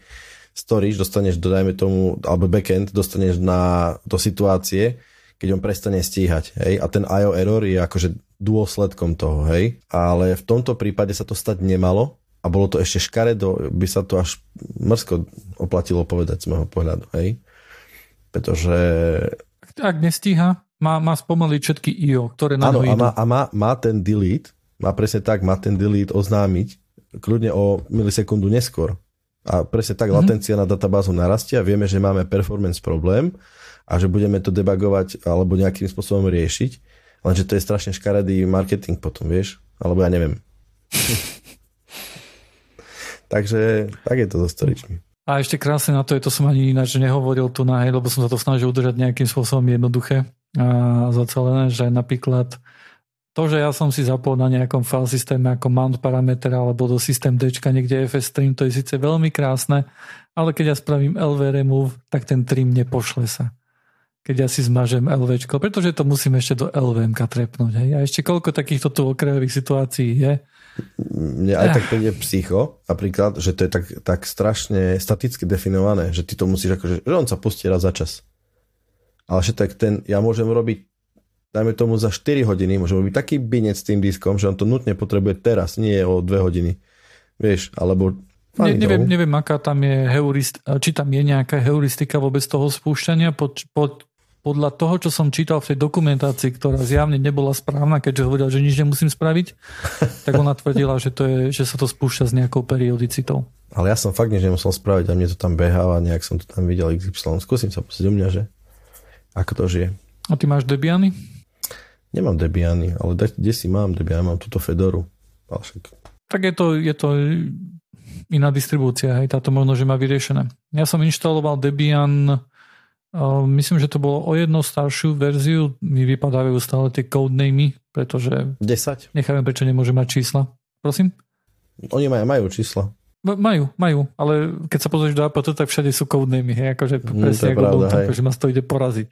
storage dostaneš, dodajme tomu, alebo backend dostaneš na, do situácie, keď on prestane stíhať. Hej? A ten IO error je akože dôsledkom toho. Hej? Ale v tomto prípade sa to stať nemalo a bolo to ešte škaredo, by sa to až mrzko oplatilo povedať z môjho pohľadu. Hej? Pretože... Ak nestíha, má, má spomaliť všetky IO, ktoré na Áno, a, má, a má, má ten delete, má presne tak, má ten delete oznámiť kľudne o milisekundu neskôr a presne tak mm-hmm. latencia na databázu narastia, vieme, že máme performance problém a že budeme to debagovať alebo nejakým spôsobom riešiť, lenže to je strašne škaredý marketing potom, vieš? Alebo ja neviem. Takže tak je to so storičmi. A ešte krásne na to je, to som ani ináč nehovoril tu na lebo som sa to snažil udržať nejakým spôsobom jednoduché a zacelené, že napríklad to, že ja som si zapol na nejakom file systéme ako mount parameter alebo do systém D niekde FS trim, to je síce veľmi krásne, ale keď ja spravím LV remove, tak ten trim nepošle sa. Keď ja si zmažem LV, pretože to musím ešte do LVM trepnúť. Hej. A ešte koľko takýchto tu okrajových situácií je. Mne aj tak príde psycho, napríklad, že to je tak, tak strašne staticky definované, že ty to musíš akože, že on sa pustí raz za čas. Ale že tak ten, ja môžem robiť dajme tomu za 4 hodiny, môže byť taký binec s tým diskom, že on to nutne potrebuje teraz, nie o 2 hodiny. Vieš, alebo ne, neviem, neviem, aká tam je heurist, či tam je nejaká heuristika vôbec toho spúšťania, pod, pod, podľa toho, čo som čítal v tej dokumentácii, ktorá zjavne nebola správna, keďže hovoril, že nič nemusím spraviť, tak ona tvrdila, že, to je, že sa to spúšťa s nejakou periodicitou. Ale ja som fakt nič nemusel spraviť a mne to tam beháva, nejak som to tam videl XY. Skúsim sa pozrieť u mňa, že ako to žije. A ty máš Debiany? Nemám Debiany, ale kde si mám Debiany? Mám túto Fedoru. však... Tak je to, je to iná distribúcia, hej, táto možno, že má vyriešené. Ja som inštaloval Debian, uh, myslím, že to bolo o jednu staršiu verziu, mi vypadávajú stále tie codenamy, pretože 10. nechávam, prečo nemôže mať čísla. Prosím? Oni majú, majú čísla. Majú, majú, ale keď sa pozrieš do apt, tak všade sú codenamy, hej, akože mm, presne ako pravda, bol, akože ma to ide poraziť.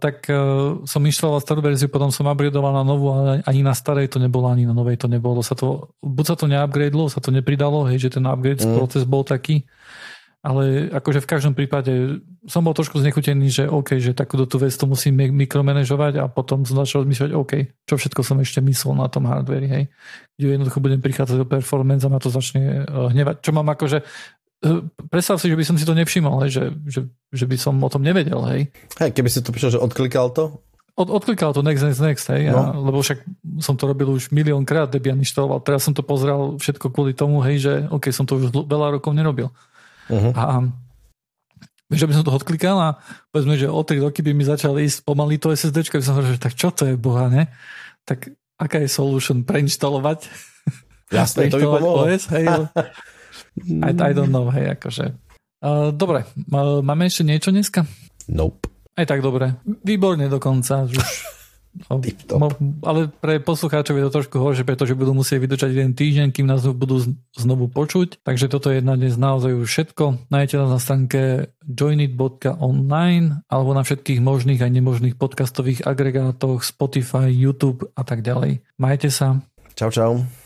Tak uh, som inštaloval starú verziu, potom som upgradeoval na novú, ale ani na starej to nebolo, ani na novej to nebolo. Sa to, buď sa to neupgradelo, sa to nepridalo, hej, že ten upgrade mm. proces bol taký, ale akože v každom prípade som bol trošku znechutený, že OK, že takúto tú vec to musím mikromanažovať a potom som začal rozmýšľať, OK, čo všetko som ešte myslel na tom hardveri, hej. Kde jednoducho budem prichádzať do performance a ma to začne eh, hnevať. Čo mám akože predstav si, že by som si to nevšimol, hej, že, že, že by som o tom nevedel, hej. Hej, keby si to píšel, že odklikal to? Od, odklikal to next, next, next, hej, no. a, lebo však som to robil už miliónkrát, Debian inštaloval, teraz som to pozrel všetko kvôli tomu, hej, že OK, som to už veľa rokov nerobil. Uh-huh. A že by som to odklikal a povedzme, že o 3 roky by mi začal ísť pomaly to SSD, by som hovoril, že tak čo to je, boha, ne? Tak aká je solution? Preinštalovať? Jasné, to by pomohlo. OS, hej? I, I don't know, hej, akože. Uh, dobre, uh, máme ešte niečo dneska? Nope. Aj tak dobre. Výborne dokonca. Už No, ale pre poslucháčov je to trošku horšie, pretože budú musieť vydržať jeden týždeň, kým nás budú znovu počuť. Takže toto je na dnes naozaj už všetko. Nájdete nás na stránke joinit.online alebo na všetkých možných a nemožných podcastových agregátoch Spotify, YouTube a tak ďalej. Majte sa. Čau, čau.